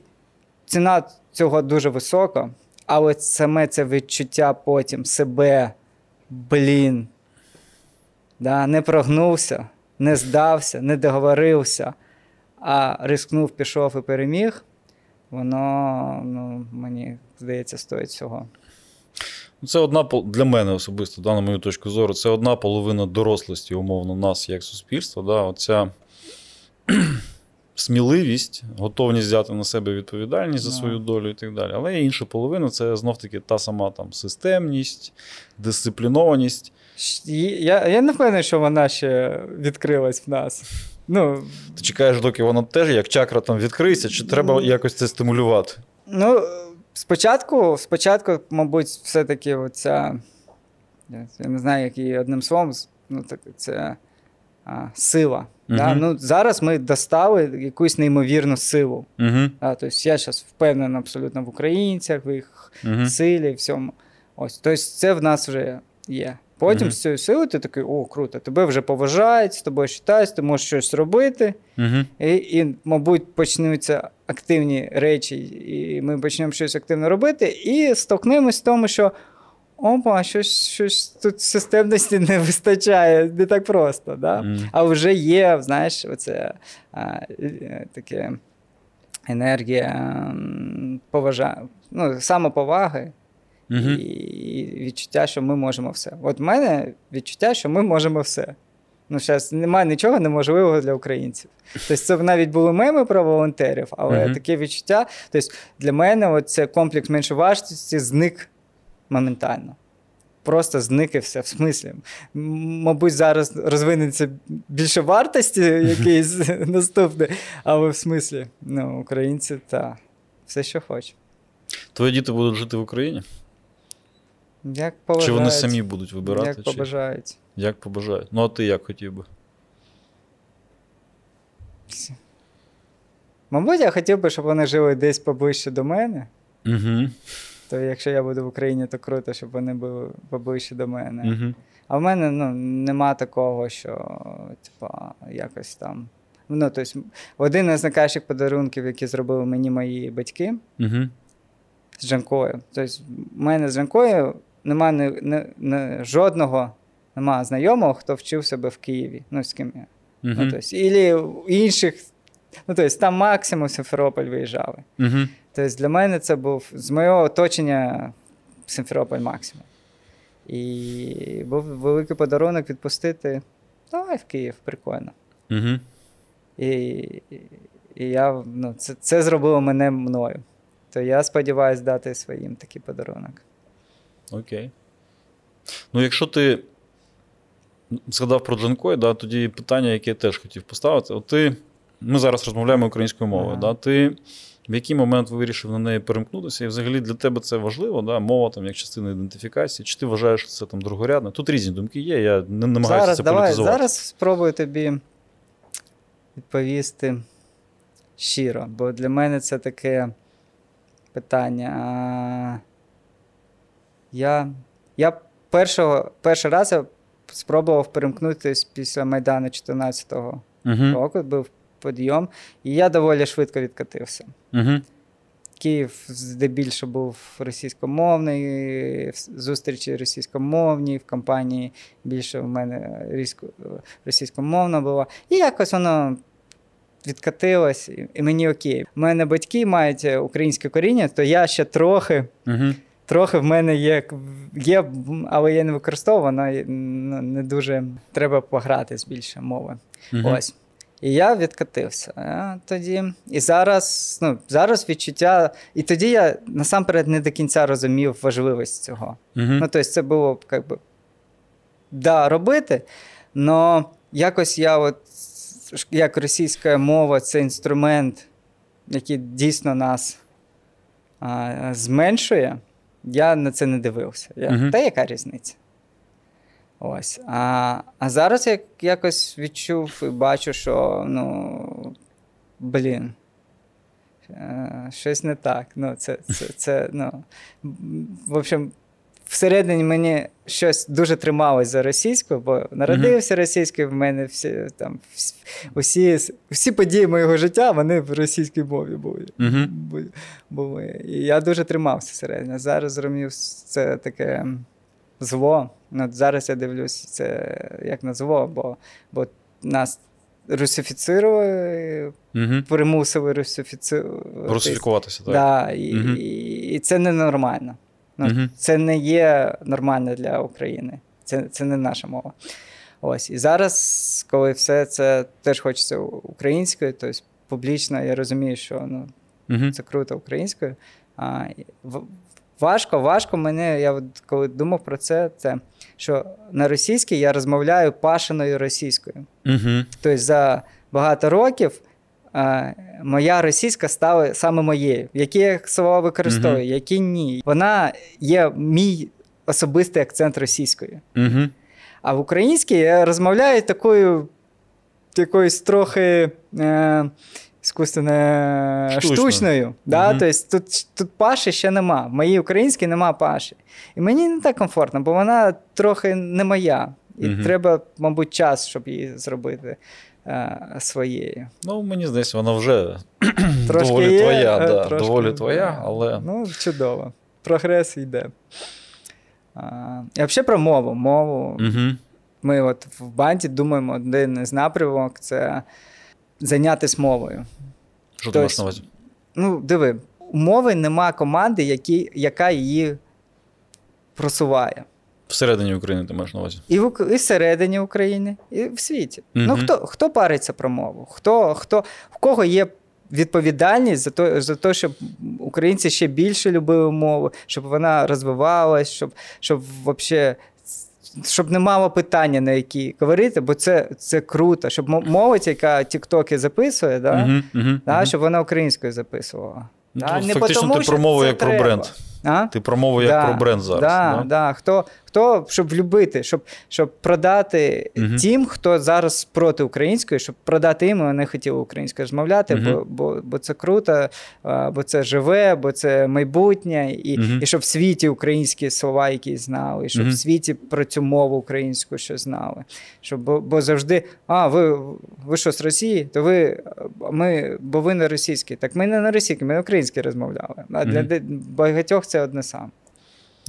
ціна цього дуже висока, але саме це відчуття потім себе, блін, да, не прогнувся, не здався, не договорився, а рискнув, пішов і переміг. Воно, ну, мені здається, стоїть цього. Ну, Це одна для мене особисто, да, на мою точку зору, це одна половина дорослості, умовно, нас як суспільства. Да, оця сміливість, готовність взяти на себе відповідальність за свою долю і так далі. Але інша половина це знов-таки та сама там системність, дисциплінованість. Я, я не впевнений, що вона ще відкрилась в нас. Ну, Ти чекаєш, доки вона теж як чакра там відкриється, чи треба Ну, якось це стимулювати? Ну, спочатку, спочатку, мабуть, все-таки оця, я не знаю, як її одним словом, ну, так, це а, сила. Да? Ну, зараз ми достали якусь неймовірну силу. Угу, Да? Тобто я зараз впевнений абсолютно в українцях, в їх угу. силі, всьому. Ось, тобто це в нас вже є. Потім Мгм. з цією силою ти такий, о, круто, тебе вже поважають, з тобою вважають, ти можеш щось робити. Угу. І, і, мабуть, почнуться активні речі, і ми почнемо щось активно робити, і столкнемось в тому, що опа, щось, щось тут системності не вистачає, не так просто. Да? Мгм. А вже є, знаєш, оце а, е, таке енергія поважа... ну, самоповаги Угу. і, відчуття, що ми можемо все. От в мене відчуття, що ми можемо все. Ну, зараз немає нічого неможливого для українців. Тобто, це навіть були меми про волонтерів, але Мгм. таке відчуття. Тобто, для мене це комплекс меншовартості зник моментально. Просто зник і все. В смислі. Мабуть, зараз розвинеться більше вартості якийсь наступний, але в смислі, ну, українці та все, що хочуть. Твої діти будуть жити в Україні? Як Чи побажають. вони самі будуть вибирати? Як чи... побажають. Як побажають? Ну, а ти як хотів би? Мабуть, я хотів би, щоб вони жили десь поближче до мене. Угу. То якщо я буду в Україні, то круто, щоб вони були поближче до мене. Угу. А в мене ну, нема такого, що типа, якось там. Ну, тобто, один із найкращих подарунків, які зробили мені мої батьки Угу. з Жанкою. Тобто, в мене з Жанкою немає не, не, не, жодного нема знайомого, хто вчив себе в Києві. Ну, з ким я. Ну, Угу. тобто, ілі інших. Ну, тобто, там максимум Симферополь виїжджали. Угу. Тобто для мене це був з моєго оточення Симферополь максимум. І був великий подарунок відпустити. Давай в Київ, прикольно. Угу. І, і я, ну, це, це зробило мене мною. То я сподіваюся дати своїм такий подарунок. Окей. Ну, якщо ти згадав про Джанкой, да, тоді питання, яке я теж хотів поставити. От ти, ми зараз розмовляємо українською мовою. Ага. Да, ти в який момент вирішив на неї перемкнутися? І взагалі для тебе це важливо, да, мова там, як частина ідентифікації, чи ти вважаєш, що це там другорядне? Тут різні думки є, я не намагаюся Зараз, це давай, політизувати. зараз спробую тобі відповісти щиро, бо для мене це таке питання. А, Я, я першого, перший раз я спробував перемкнутися після Майдану 14-го Угу. року, був підйом, і я доволі швидко відкатився. Угу. Київ здебільшого був російськомовний, в- зустрічі російськомовні, в компанії більше в мене російськомовна була. І якось воно відкатилось, і мені окей. У мене батьки мають е, українське коріння, то я ще трохи. Угу. Трохи в мене є, є, але я не є, ну, не дуже треба погратись більше мови. Угу. Ось. І я відкатився. А тоді. І зараз, ну, зараз відчуття. І тоді я насамперед не до кінця розумів важливість цього. Угу. Ну, тобто, це було як би, да, робити, але якось я, от, як російська мова, це інструмент, який дійсно нас а, зменшує, я на це не дивився. Я, угу. Та яка різниця? Ось. А, а зараз я якось відчув і бачу, що ну, блін. е, Щось не так. Ну, це, це, це, ну, в общем, всередині мені щось дуже трималось за російською, бо народився російською, в мене всі, там, всі, всі події моєго життя вони в російській мові були. Угу. Бу- були. І я дуже тримався всередині. Зараз зрозумів, це таке зло. Ну, зараз я дивлюсь це як на зло, бо, бо нас русифіцирували, Угу. примусили русифіцирувати. Русифікуватися, так. Да, і, Мгм. і, і це ненормально. Ну, Мгм. Це не є нормально для України. Це, це не наша мова. Ось. І зараз, коли все це теж хочеться українською, тобто публічно я розумію, що ну, Угу. це круто українською. А, важко, важко мене, я от коли думав про це, це що на російській я розмовляю пашеною російською. Угу. Тобто за багато років моя російська стала саме моєю. Які я слова використовую, Мгм. які ні. Вона є мій особистий акцент російською. Угу. А в українській я розмовляю такою якоюсь трохи е, іскусственно Штучно. штучною. Да? Мгм. Тобто тут, тут паші ще нема. В моїй українській нема паші. І мені не так комфортно, бо вона трохи не моя. І Мгм. треба, мабуть, час, щоб її зробити е, своєю. Ну, мені здається, вона вже Трошки доволі є, твоя, е, да, трошки, доволі твоя, але Ну, чудово. Прогрес йде. А, і взагалі про мову. Мову. угу. Ми от в банді думаємо, один з напрямок це зайнятися мовою. що ти маєш Тобто- на увазі? Ну, диви, у мови нема команди, які, яка її просуває. Всередині України ти маєш на увазі. І, в, і всередині України, і в світі. Ну, хто, хто париться про мову? Хто, хто, в кого є відповідальність за те, за те, щоб українці ще більше любили мову, щоб вона розвивалась, щоб, щоб вообще. Щоб не мало питання, на які говорити, бо це, це круто, щоб мо- молодь, яка тіктоки записує, да, Угу, угу, да, щоб вона українською записувала. Да, не Фактично, потому, ти про мову як про бренд. А? Ти про мову як про бренд зараз. Да, да? да. Хто, хто, щоб влюбити, щоб, щоб продати Мгм. тим, хто зараз проти української, щоб продати їм, вони хотіли українською розмовляти, Мгм. бо, бо, бо це круто, бо це живе, бо це майбутнє, і, Мгм. і щоб в світі українські слова якісь знали, і щоб в світі про цю мову українську що знали. Щоб, бо, бо завжди, а, ви, ви що з Росії? То ви, ми, бо ви не російські. Так ми не на російській, ми на українській розмовляли. А для багатьох це одне саме.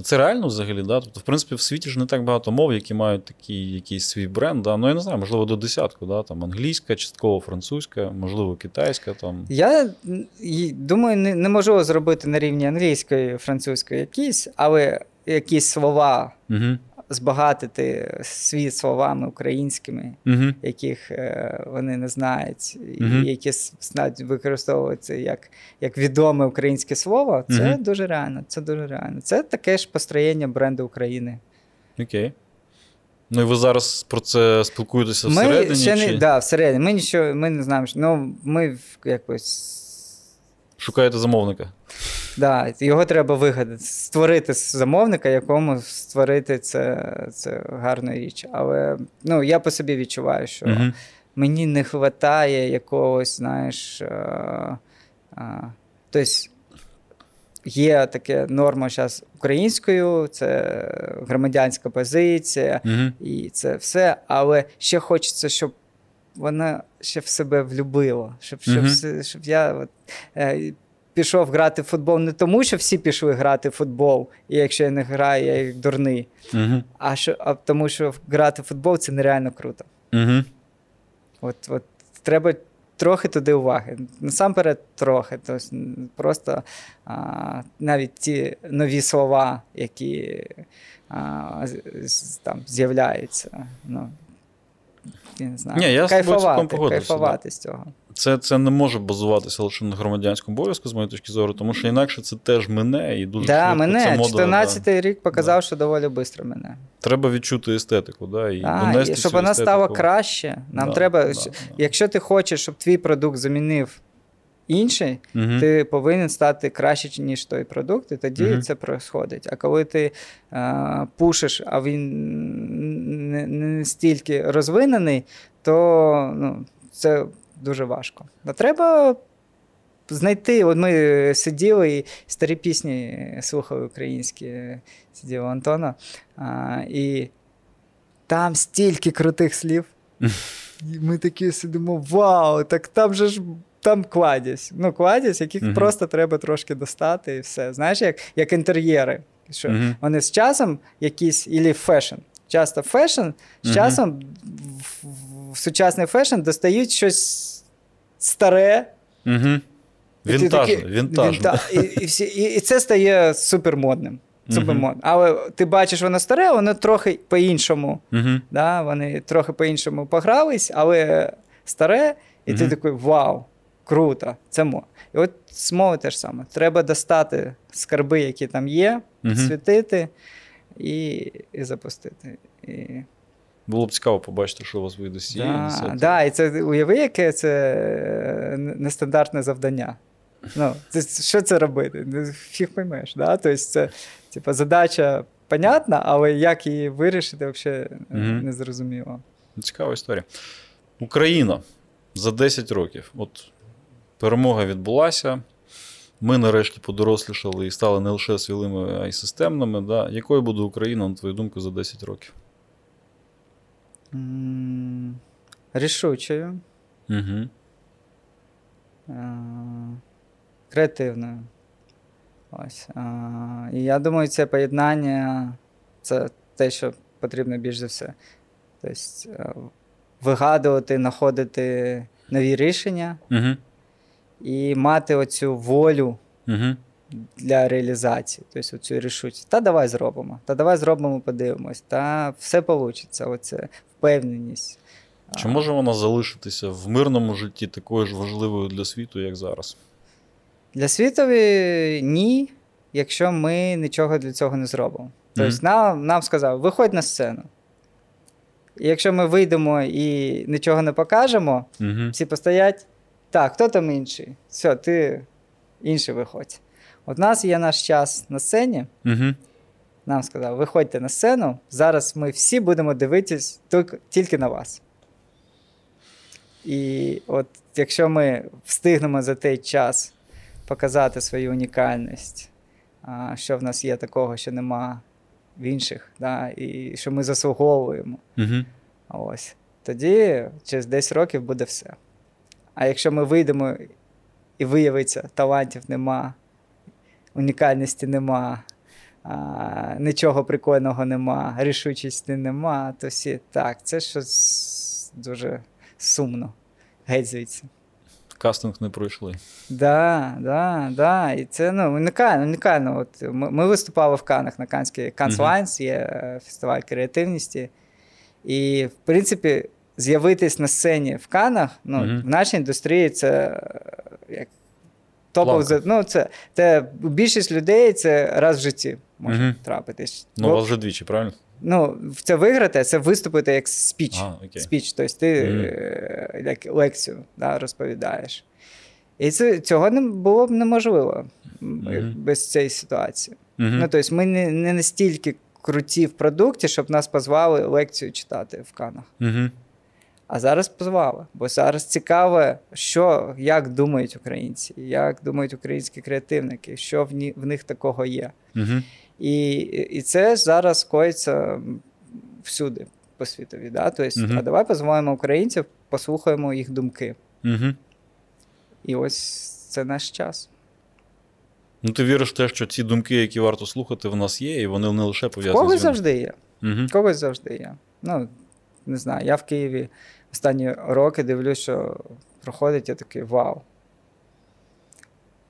Це реально взагалі, да? Тобто, в принципі, в світі ж не так багато мов, які мають такий якийсь свій бренд. Да? Ну, я не знаю, можливо, до десятку, да? там англійська, частково французька, можливо, китайська. Там. Я думаю, не, не можу зробити на рівні англійської, французької якісь, але якісь слова Угу. Збагатити світ словами українськими, Угу. яких е, вони не знають, і які знають використовуються як, як відоме українське слово. Це Мгм. дуже реально. Це дуже реально. Це таке ж построєння бренду України. Окей. Ну і ви зараз про це спілкуєтеся Ми всередині? ще не чи да, всередині. Ми нічого, ми не знаємо. що- Ну ми якось. Шукаєте замовника? Да, його треба вигадати, створити замовника, якому створити це, це гарна річ. Але ну, я по собі відчуваю, що Угу. мені не вистачає якогось, знаєш. Е, е, тобто є таке норма зараз українською, це громадянська позиція, Угу. і це все, але ще хочеться, щоб вона ще в себе влюбила. Щоб, щоб, все- щоб я от, е, пішов грати в футбол не тому, що всі пішли грати в футбол, і якщо я не граю, я як дурний. Угу. А, що, а тому, що грати в футбол це нереально круто. Угу. От, от треба трохи туди уваги. Насамперед, трохи. Тобто, просто а, навіть ті нові слова, які а, з- там з'являються. Ну, я не знаю. Ні, я кайфувати, кайфувати з цього. Це, це не може базуватися лише на громадянському обов'язку, з моєї точки зору, тому що інакше це теж мене і дуже Да, швидко мене Це мода, 14-й рік показав, Да. що доволі швидко мене. Треба відчути естетику, да, і А, донести і щоб вона вона стала краще. Нам Да, треба, да, да. якщо ти хочеш, щоб твій продукт замінив інший, Мгм. ти повинен стати краще, ніж той продукт, і тоді Мгм. це происходить. А коли ти е, пушиш, а він не, не настільки розвинений, то ну, це дуже важко. А треба знайти. От ми сиділи і старі пісні слухали українські, сиділи у Антона. А, і там стільки крутих слів. І ми такі сидимо: вау, так там же ж. Там кладязь. Ну, кладязь, яких Мгм. просто треба трошки достати і все. Знаєш, як, як інтер'єри. Що Мгм. Вони з часом якісь, ілі fashion. Часто fashion, з часом в, в, в сучасний fashion достають щось старе. Вінтажне, такий- вінтажне. вінта- і, і, всі, і, і це стає супермодним. супермодним. Але ти бачиш, воно старе, воно трохи по-іншому. Мгм. Да? Вони трохи по-іншому погрались, але старе, і ти такий вау, круто, це мо. І от з мови теж саме. Треба достати скарби, які там є, Мгм. світити і, і запустити. І... Було б цікаво побачити, що у вас вийде з цієї Да, да, і це уяви, яке це е, нестандартне завдання. Ну, це, що це робити? Ну, Фіг поймеш. Да? Тобто це типу, задача понятна, але як її вирішити, взагалі не зрозуміло. Цікава історія. Україна за 10 років. От перемога відбулася. Ми нарешті подорослішали і стали не лише свілими, а й системними. Да? Якою буде Україна, на твою думку, за 10 років? Рішучою, Угу. креативною. Ось. е, І я думаю, це поєднання це те, що потрібно більш за все. Тобто е, вигадувати, знаходити нові рішення Угу. І мати оцю волю Угу. для реалізації, тобто оцю рішучість. Та давай зробимо, та давай зробимо, подивимось, та все вийде. Оце впевненість. Чи може вона залишитися в мирному житті такою ж важливою для світу, як зараз? Для світові ні, якщо ми нічого для цього не зробимо. Тобто Мгм. нам, нам сказав, виходь на сцену. І якщо ми вийдемо і нічого не покажемо, Угу. всі постоять. Так, хто там інший? Все, ти інший виходь. От у нас є наш час на сцені. Угу. Нам сказав, виходьте на сцену. Зараз ми всі будемо дивитись тільки- тільки на вас. І от якщо ми встигнемо за той час показати свою унікальність, що в нас є такого, що нема в інших, да, і що ми заслуговуємо, Угу. ось, тоді через 10 років буде все. А якщо ми вийдемо і виявиться, талантів нема, унікальності нема, а, нічого прикольного нема, рішучості нема, то всі так, це щось дуже сумно. Геть звідси. Кастинг не пройшли. Да, да, да. І це ну, унікально, унікально. От ми, ми виступали в Канах на Канській Мгм. Lines, є е, фестиваль креативності. І, в принципі, з'явитись на сцені в Канах, ну, Мгм. в нашій індустрії це е, як топов, Планка. ну, це, це більшість людей це раз в житті може Мгм. трапитись. Ну, у Бо, вас вже двічі, правильно? ну, це виграти, це виступити як спіч. А, окей. Спіч, тобто ти е, як лекцію да, розповідаєш. І це, цього не було б неможливо Мгм. без цієї ситуації. Угу. Ну, тобто, ми не, не настільки круті в продукті, щоб нас позвали лекцію читати в Канах. Угу. А зараз позвали, бо зараз цікаво, що, як думають українці, як думають українські креативники, що в, ні, в них такого є. Угу. І, і це зараз коїться всюди по світові. Да? Тобто, Мгм. а давай позвонимо українців, послухаємо їх думки. Угу. І ось це наш час. Ну, ти віриш в те, що ці думки, які варто слухати, в нас є, і вони не лише пов'язані когось завжди є. Угу. Когось завжди є. Ну, не знаю, я в Києві останні роки дивлюсь, що проходить, я такий вау.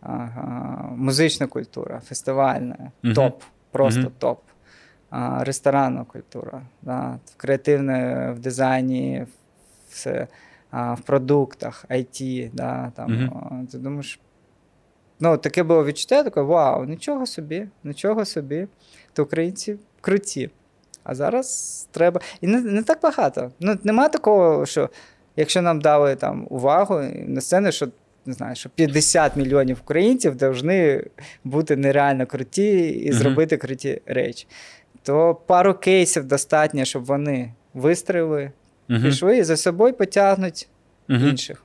Ага, музична культура, фестивальна, Мгм. топ, просто Мгм. топ. А, ресторанна культура, да, креативне в дизайні, все, а, в продуктах, IT, да, там, а, ти думаєш. Ну, таке було відчуття, таке, вау, нічого собі, нічого собі. То українці круті. А зараз треба. І не, не так багато. Ну, нема такого, що якщо нам дали там увагу на сцену, що не знаю, що 50 мільйонів українців повинні бути нереально круті і зробити круті речі. То пару кейсів достатньо, щоб вони вистрілили, Угу. пішли і за собою потягнуть інших.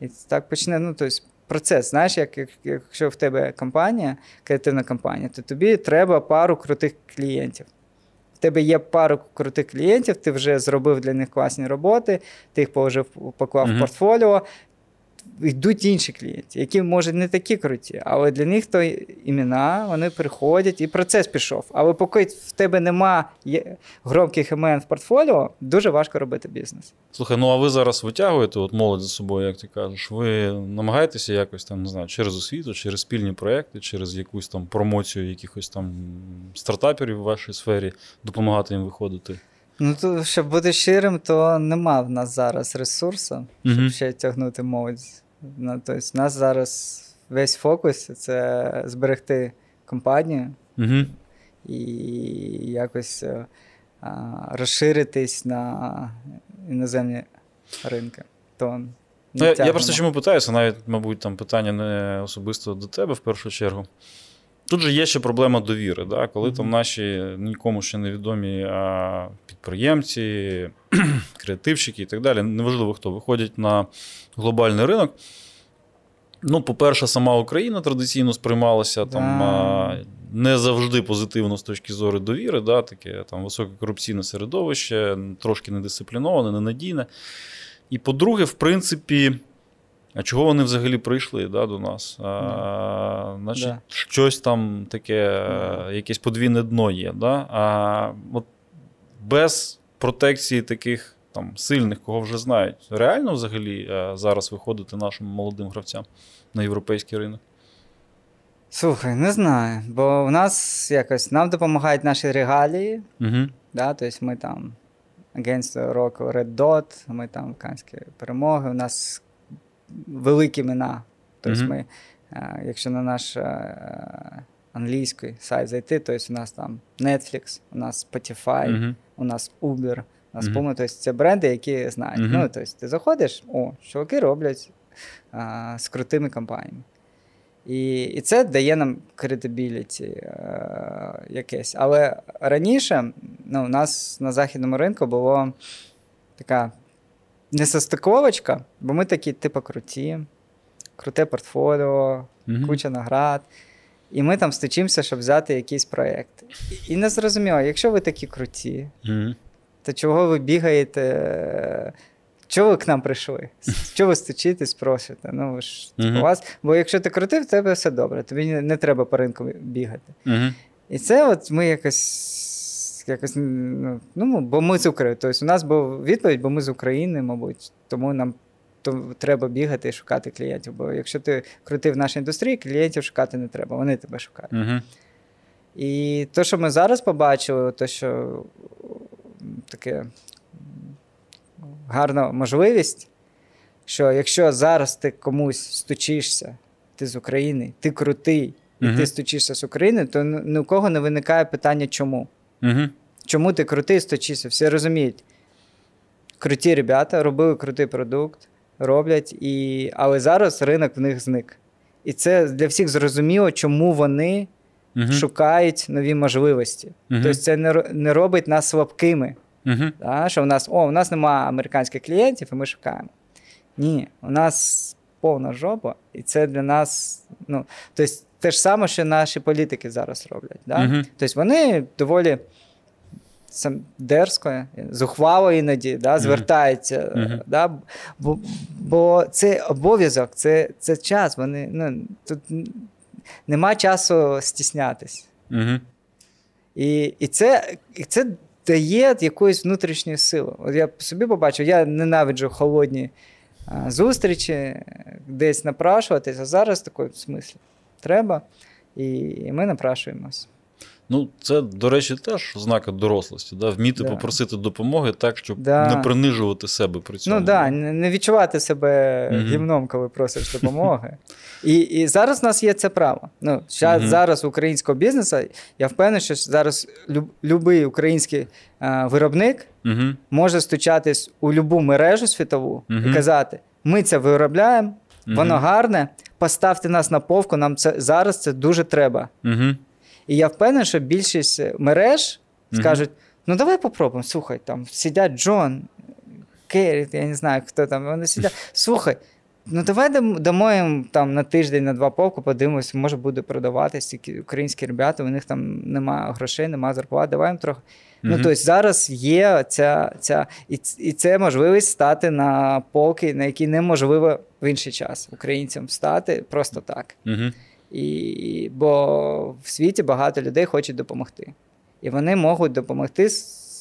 І так почне, ну, тобто, процес. Знаєш, як, як, якщо в тебе компанія, креативна компанія, то тобі треба пару крутих клієнтів. В тебе є пару крутих клієнтів, ти вже зробив для них класні роботи, ти їх положив, поклав в портфоліо. Йдуть інші клієнти, які, може, не такі круті, але для них то імена, вони приходять, і процес пішов. Але поки в тебе нема громких імен в портфоліо, дуже важко робити бізнес. Слухай, ну а ви зараз витягуєте от молодь за собою, як ти кажеш. Ви намагаєтеся якось там, не знаю, через освіту, через спільні проекти, через якусь там промоцію якихось там стартаперів в вашій сфері допомагати їм виходити. Ну, то, щоб бути щирим, то нема в нас зараз ресурсу, щоб Мгм. ще тягнути молодь. Ну, тобто, у нас зараз весь фокус це зберегти компанію Угу. і якось е, а, розширитись на іноземні ринки. То Ну, я, я просто чому питаюся, навіть, мабуть, там питання не особисто до тебе в першу чергу. Тут же є ще проблема довіри, да? коли там наші нікому ще невідомі а, підприємці, креативщики і так далі, неважливо хто, виходять на глобальний ринок. Ну, по-перше, сама Україна традиційно сприймалася Да. там а, не завжди позитивно з точки зору довіри, да, таке там високе корупційне середовище, трошки недисципліноване, ненадійне. І по-друге, в принципі, а чого вони взагалі прийшли да, до нас? А, значить, Да. щось там таке, Да. якесь подвійне дно є. Да? А от без протекції таких там сильних, кого вже знають, реально взагалі е, зараз виходити нашим молодим гравцям на європейський ринок? Слухай, не знаю, бо в нас якось нам допомагають наші регалії. Угу. Да? Тобто ми там агентство року Red Dot, ми там канські перемоги, у нас великі імена. Тобто Мгм. ми, е, якщо на наш е, англійський сайт зайти, то у нас там Netflix, у нас Spotify, Угу. у нас Uber, у нас. Puma, тобто це бренди, які знають. Ну, тобто ти заходиш, о, чуваки роблять а, з крутими компаніями. І, і це дає нам кредибіліті е, якесь. Але раніше ну, у нас на західному ринку було така несостиковочка, бо ми такі, типу, круті, круте портфоліо, Мгм. куча наград. І ми там стучимося, щоб взяти якийсь проєкт. І, не зрозуміло, якщо ви такі круті, Мгм. то чого ви бігаєте? Чого ви к нам прийшли? Чого ви стучитесь, просите? Ну, ви ж, Мгм. у вас, бо якщо ти крутий, в тебе все добре, тобі не, не треба по ринку бігати. І це от ми якось. Якось ну, ну, бо ми з України. Тобто у нас був відповідь, бо ми з України, мабуть, тому нам то треба бігати і шукати клієнтів. Бо якщо ти крутий в нашій індустрії, клієнтів шукати не треба, вони тебе шукають. Мгм. І те, що ми зараз побачили, то що таке гарна можливість, що якщо зараз ти комусь стучишся, ти з України, ти крутий, і Мгм. ти стучишся з України, то ні у кого не виникає питання, чому. Мгм. Чому ти крутий стучишся? Всі розуміють. Круті ребята робили крутий продукт, роблять, і... але зараз ринок в них зник. І це для всіх зрозуміло, чому вони Мгм. шукають нові можливості. Мгм. Тобто це не, не робить нас слабкими. Мгм. Да? Що у нас, о, у нас немає американських клієнтів, і ми шукаємо. Ні, у нас повна жопа, і це для нас. Ну, тобто, те ж саме, що наші політики зараз роблять. Да? Мгм. Тобто вони доволі сам, дерзко, зухвало іноді да, звертаються. Мгм. Да? Бо, бо це обов'язок, це, це час. Вони, ну, тут нема часу стіснятись. Мгм. І, і, це, і це дає якоїсь внутрішньої сили. От я собі побачив, я ненавиджу холодні а, зустрічі, десь напрашуватись, а зараз такої в смислі треба. І, ми напрашуємось. Ну, це, до речі, теж ознака дорослості, да? вміти Да. попросити допомоги так, щоб Да. не принижувати себе при цьому. Ну так, да, не відчувати себе Мгм. гімном, коли просиш допомоги. І, і зараз в нас є це право. Ну, щас, Мгм. Зараз українського бізнесу, я впевнений, що зараз любий український а, виробник Угу. може стучатись у любу мережу світову і казати: ми це виробляємо, воно гарне, поставте нас на повку, нам це зараз це дуже треба. Угу. І я впевнений, що більшість мереж скажуть: ну давай попробуємо. Слухай, там сидять Джон, Керрі, я не знаю, хто там. Вони сидять. Слухай, ну давай дамо їм там на тиждень, на два повку, подивимось, може буде продаватись. Ті українські ребята, у них там немає грошей, немає зарплат, давай їм трохи. Ну, тобто зараз є ця, ця і, і це можливість стати на полки, на які неможливо в інший час українцям стати просто так. Угу. І, бо в світі багато людей хочуть допомогти. І вони можуть допомогти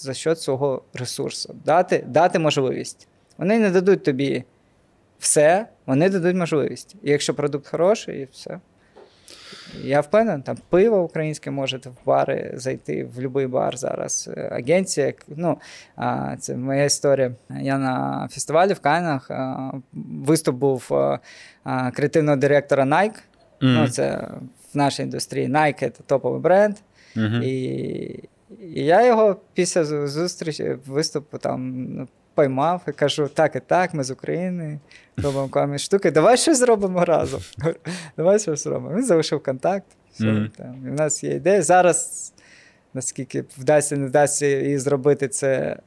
за счет свого ресурсу, дати, дати можливість. Вони не дадуть тобі все, вони дадуть можливість. І якщо продукт хороший, і все. Я впевнений, там пиво українське можете в бари зайти в будь-який бар зараз. Агенція, ну, це моя історія. Я на фестивалі в Каннах а, виступ був креативного директора Nike. Ну, це в нашій індустрії Nike це топовий бренд. Угу. І, і я його після зустрічі, виступу там ну, поймав і кажу: так і так, ми з України робимо комі штуки, давай щось зробимо разом. Давай щось зробимо. Він залишив контакт. Все, Мгм. там. І в нас є ідея. Зараз, наскільки вдасться, не вдасться її зробити, це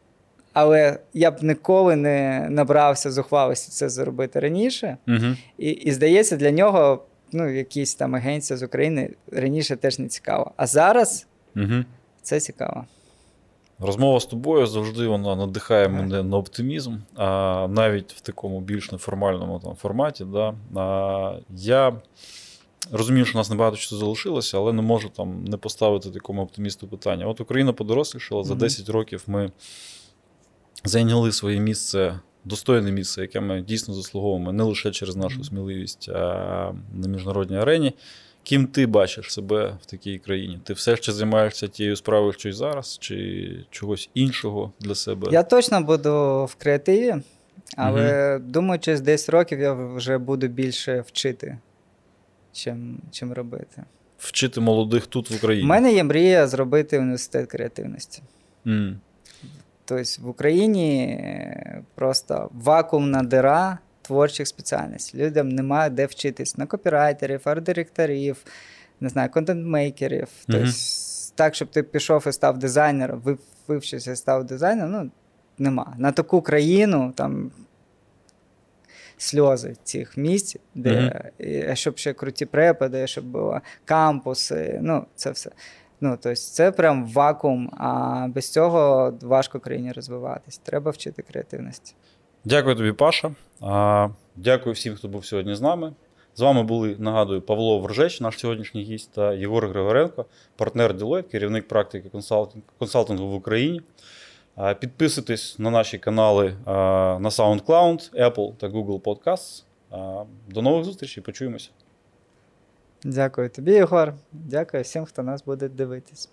Але я б ніколи не набрався зухвалості це зробити раніше. Угу. І, і здається, для нього ну, якісь там агенція з України раніше теж не цікаво. А зараз Угу. це цікаво. Розмова з тобою завжди вона надихає мене на оптимізм, а навіть в такому більш неформальному там, форматі. Да. А, я розумію, що у нас небагато часу залишилося, але не можу там не поставити такому оптимісту питання. От Україна подорослішала, за Мгм. 10 років ми зайняли своє місце, достойне місце, яке ми дійсно заслуговуємо не лише через нашу сміливість а на міжнародній арені. Ким ти бачиш себе в такій країні? Ти все ще займаєшся тією справою, що й зараз, чи чогось іншого для себе? Я точно буду в креативі, але думаю, через 10 років я вже буду більше вчити, чим, чим робити. Вчити молодих тут в Україні. У мене є мрія зробити університет креативності. М. Тобто в Україні просто вакуумна дира творчих спеціальностей. Людям немає де вчитись на копірайтерів, арт-директорів, не знаю, контент-мейкерів. Тобто, так, щоб ти пішов і став дизайнером, вивчився і став дизайнером, ну, нема. На таку країну там сльози цих місць, де і, щоб ще круті препади, щоб були кампуси, ну, це все. Ну, тобто це прям вакуум, а без цього важко країні розвиватись. Треба вчити креативності. Дякую тобі, Паша. Дякую всім, хто був сьогодні з нами. З вами були, нагадую, Павло Воржеч, наш сьогоднішній гість, та Єгор Григоренко, партнер Deloitte, керівник практики консалтинг- консалтингу в Україні. Підписуйтесь на наші канали на SoundCloud, Apple та Google Podcasts. До нових зустрічей, почуємося. Дякую тобі, Єгор. Дякую всім, хто нас буде дивитись.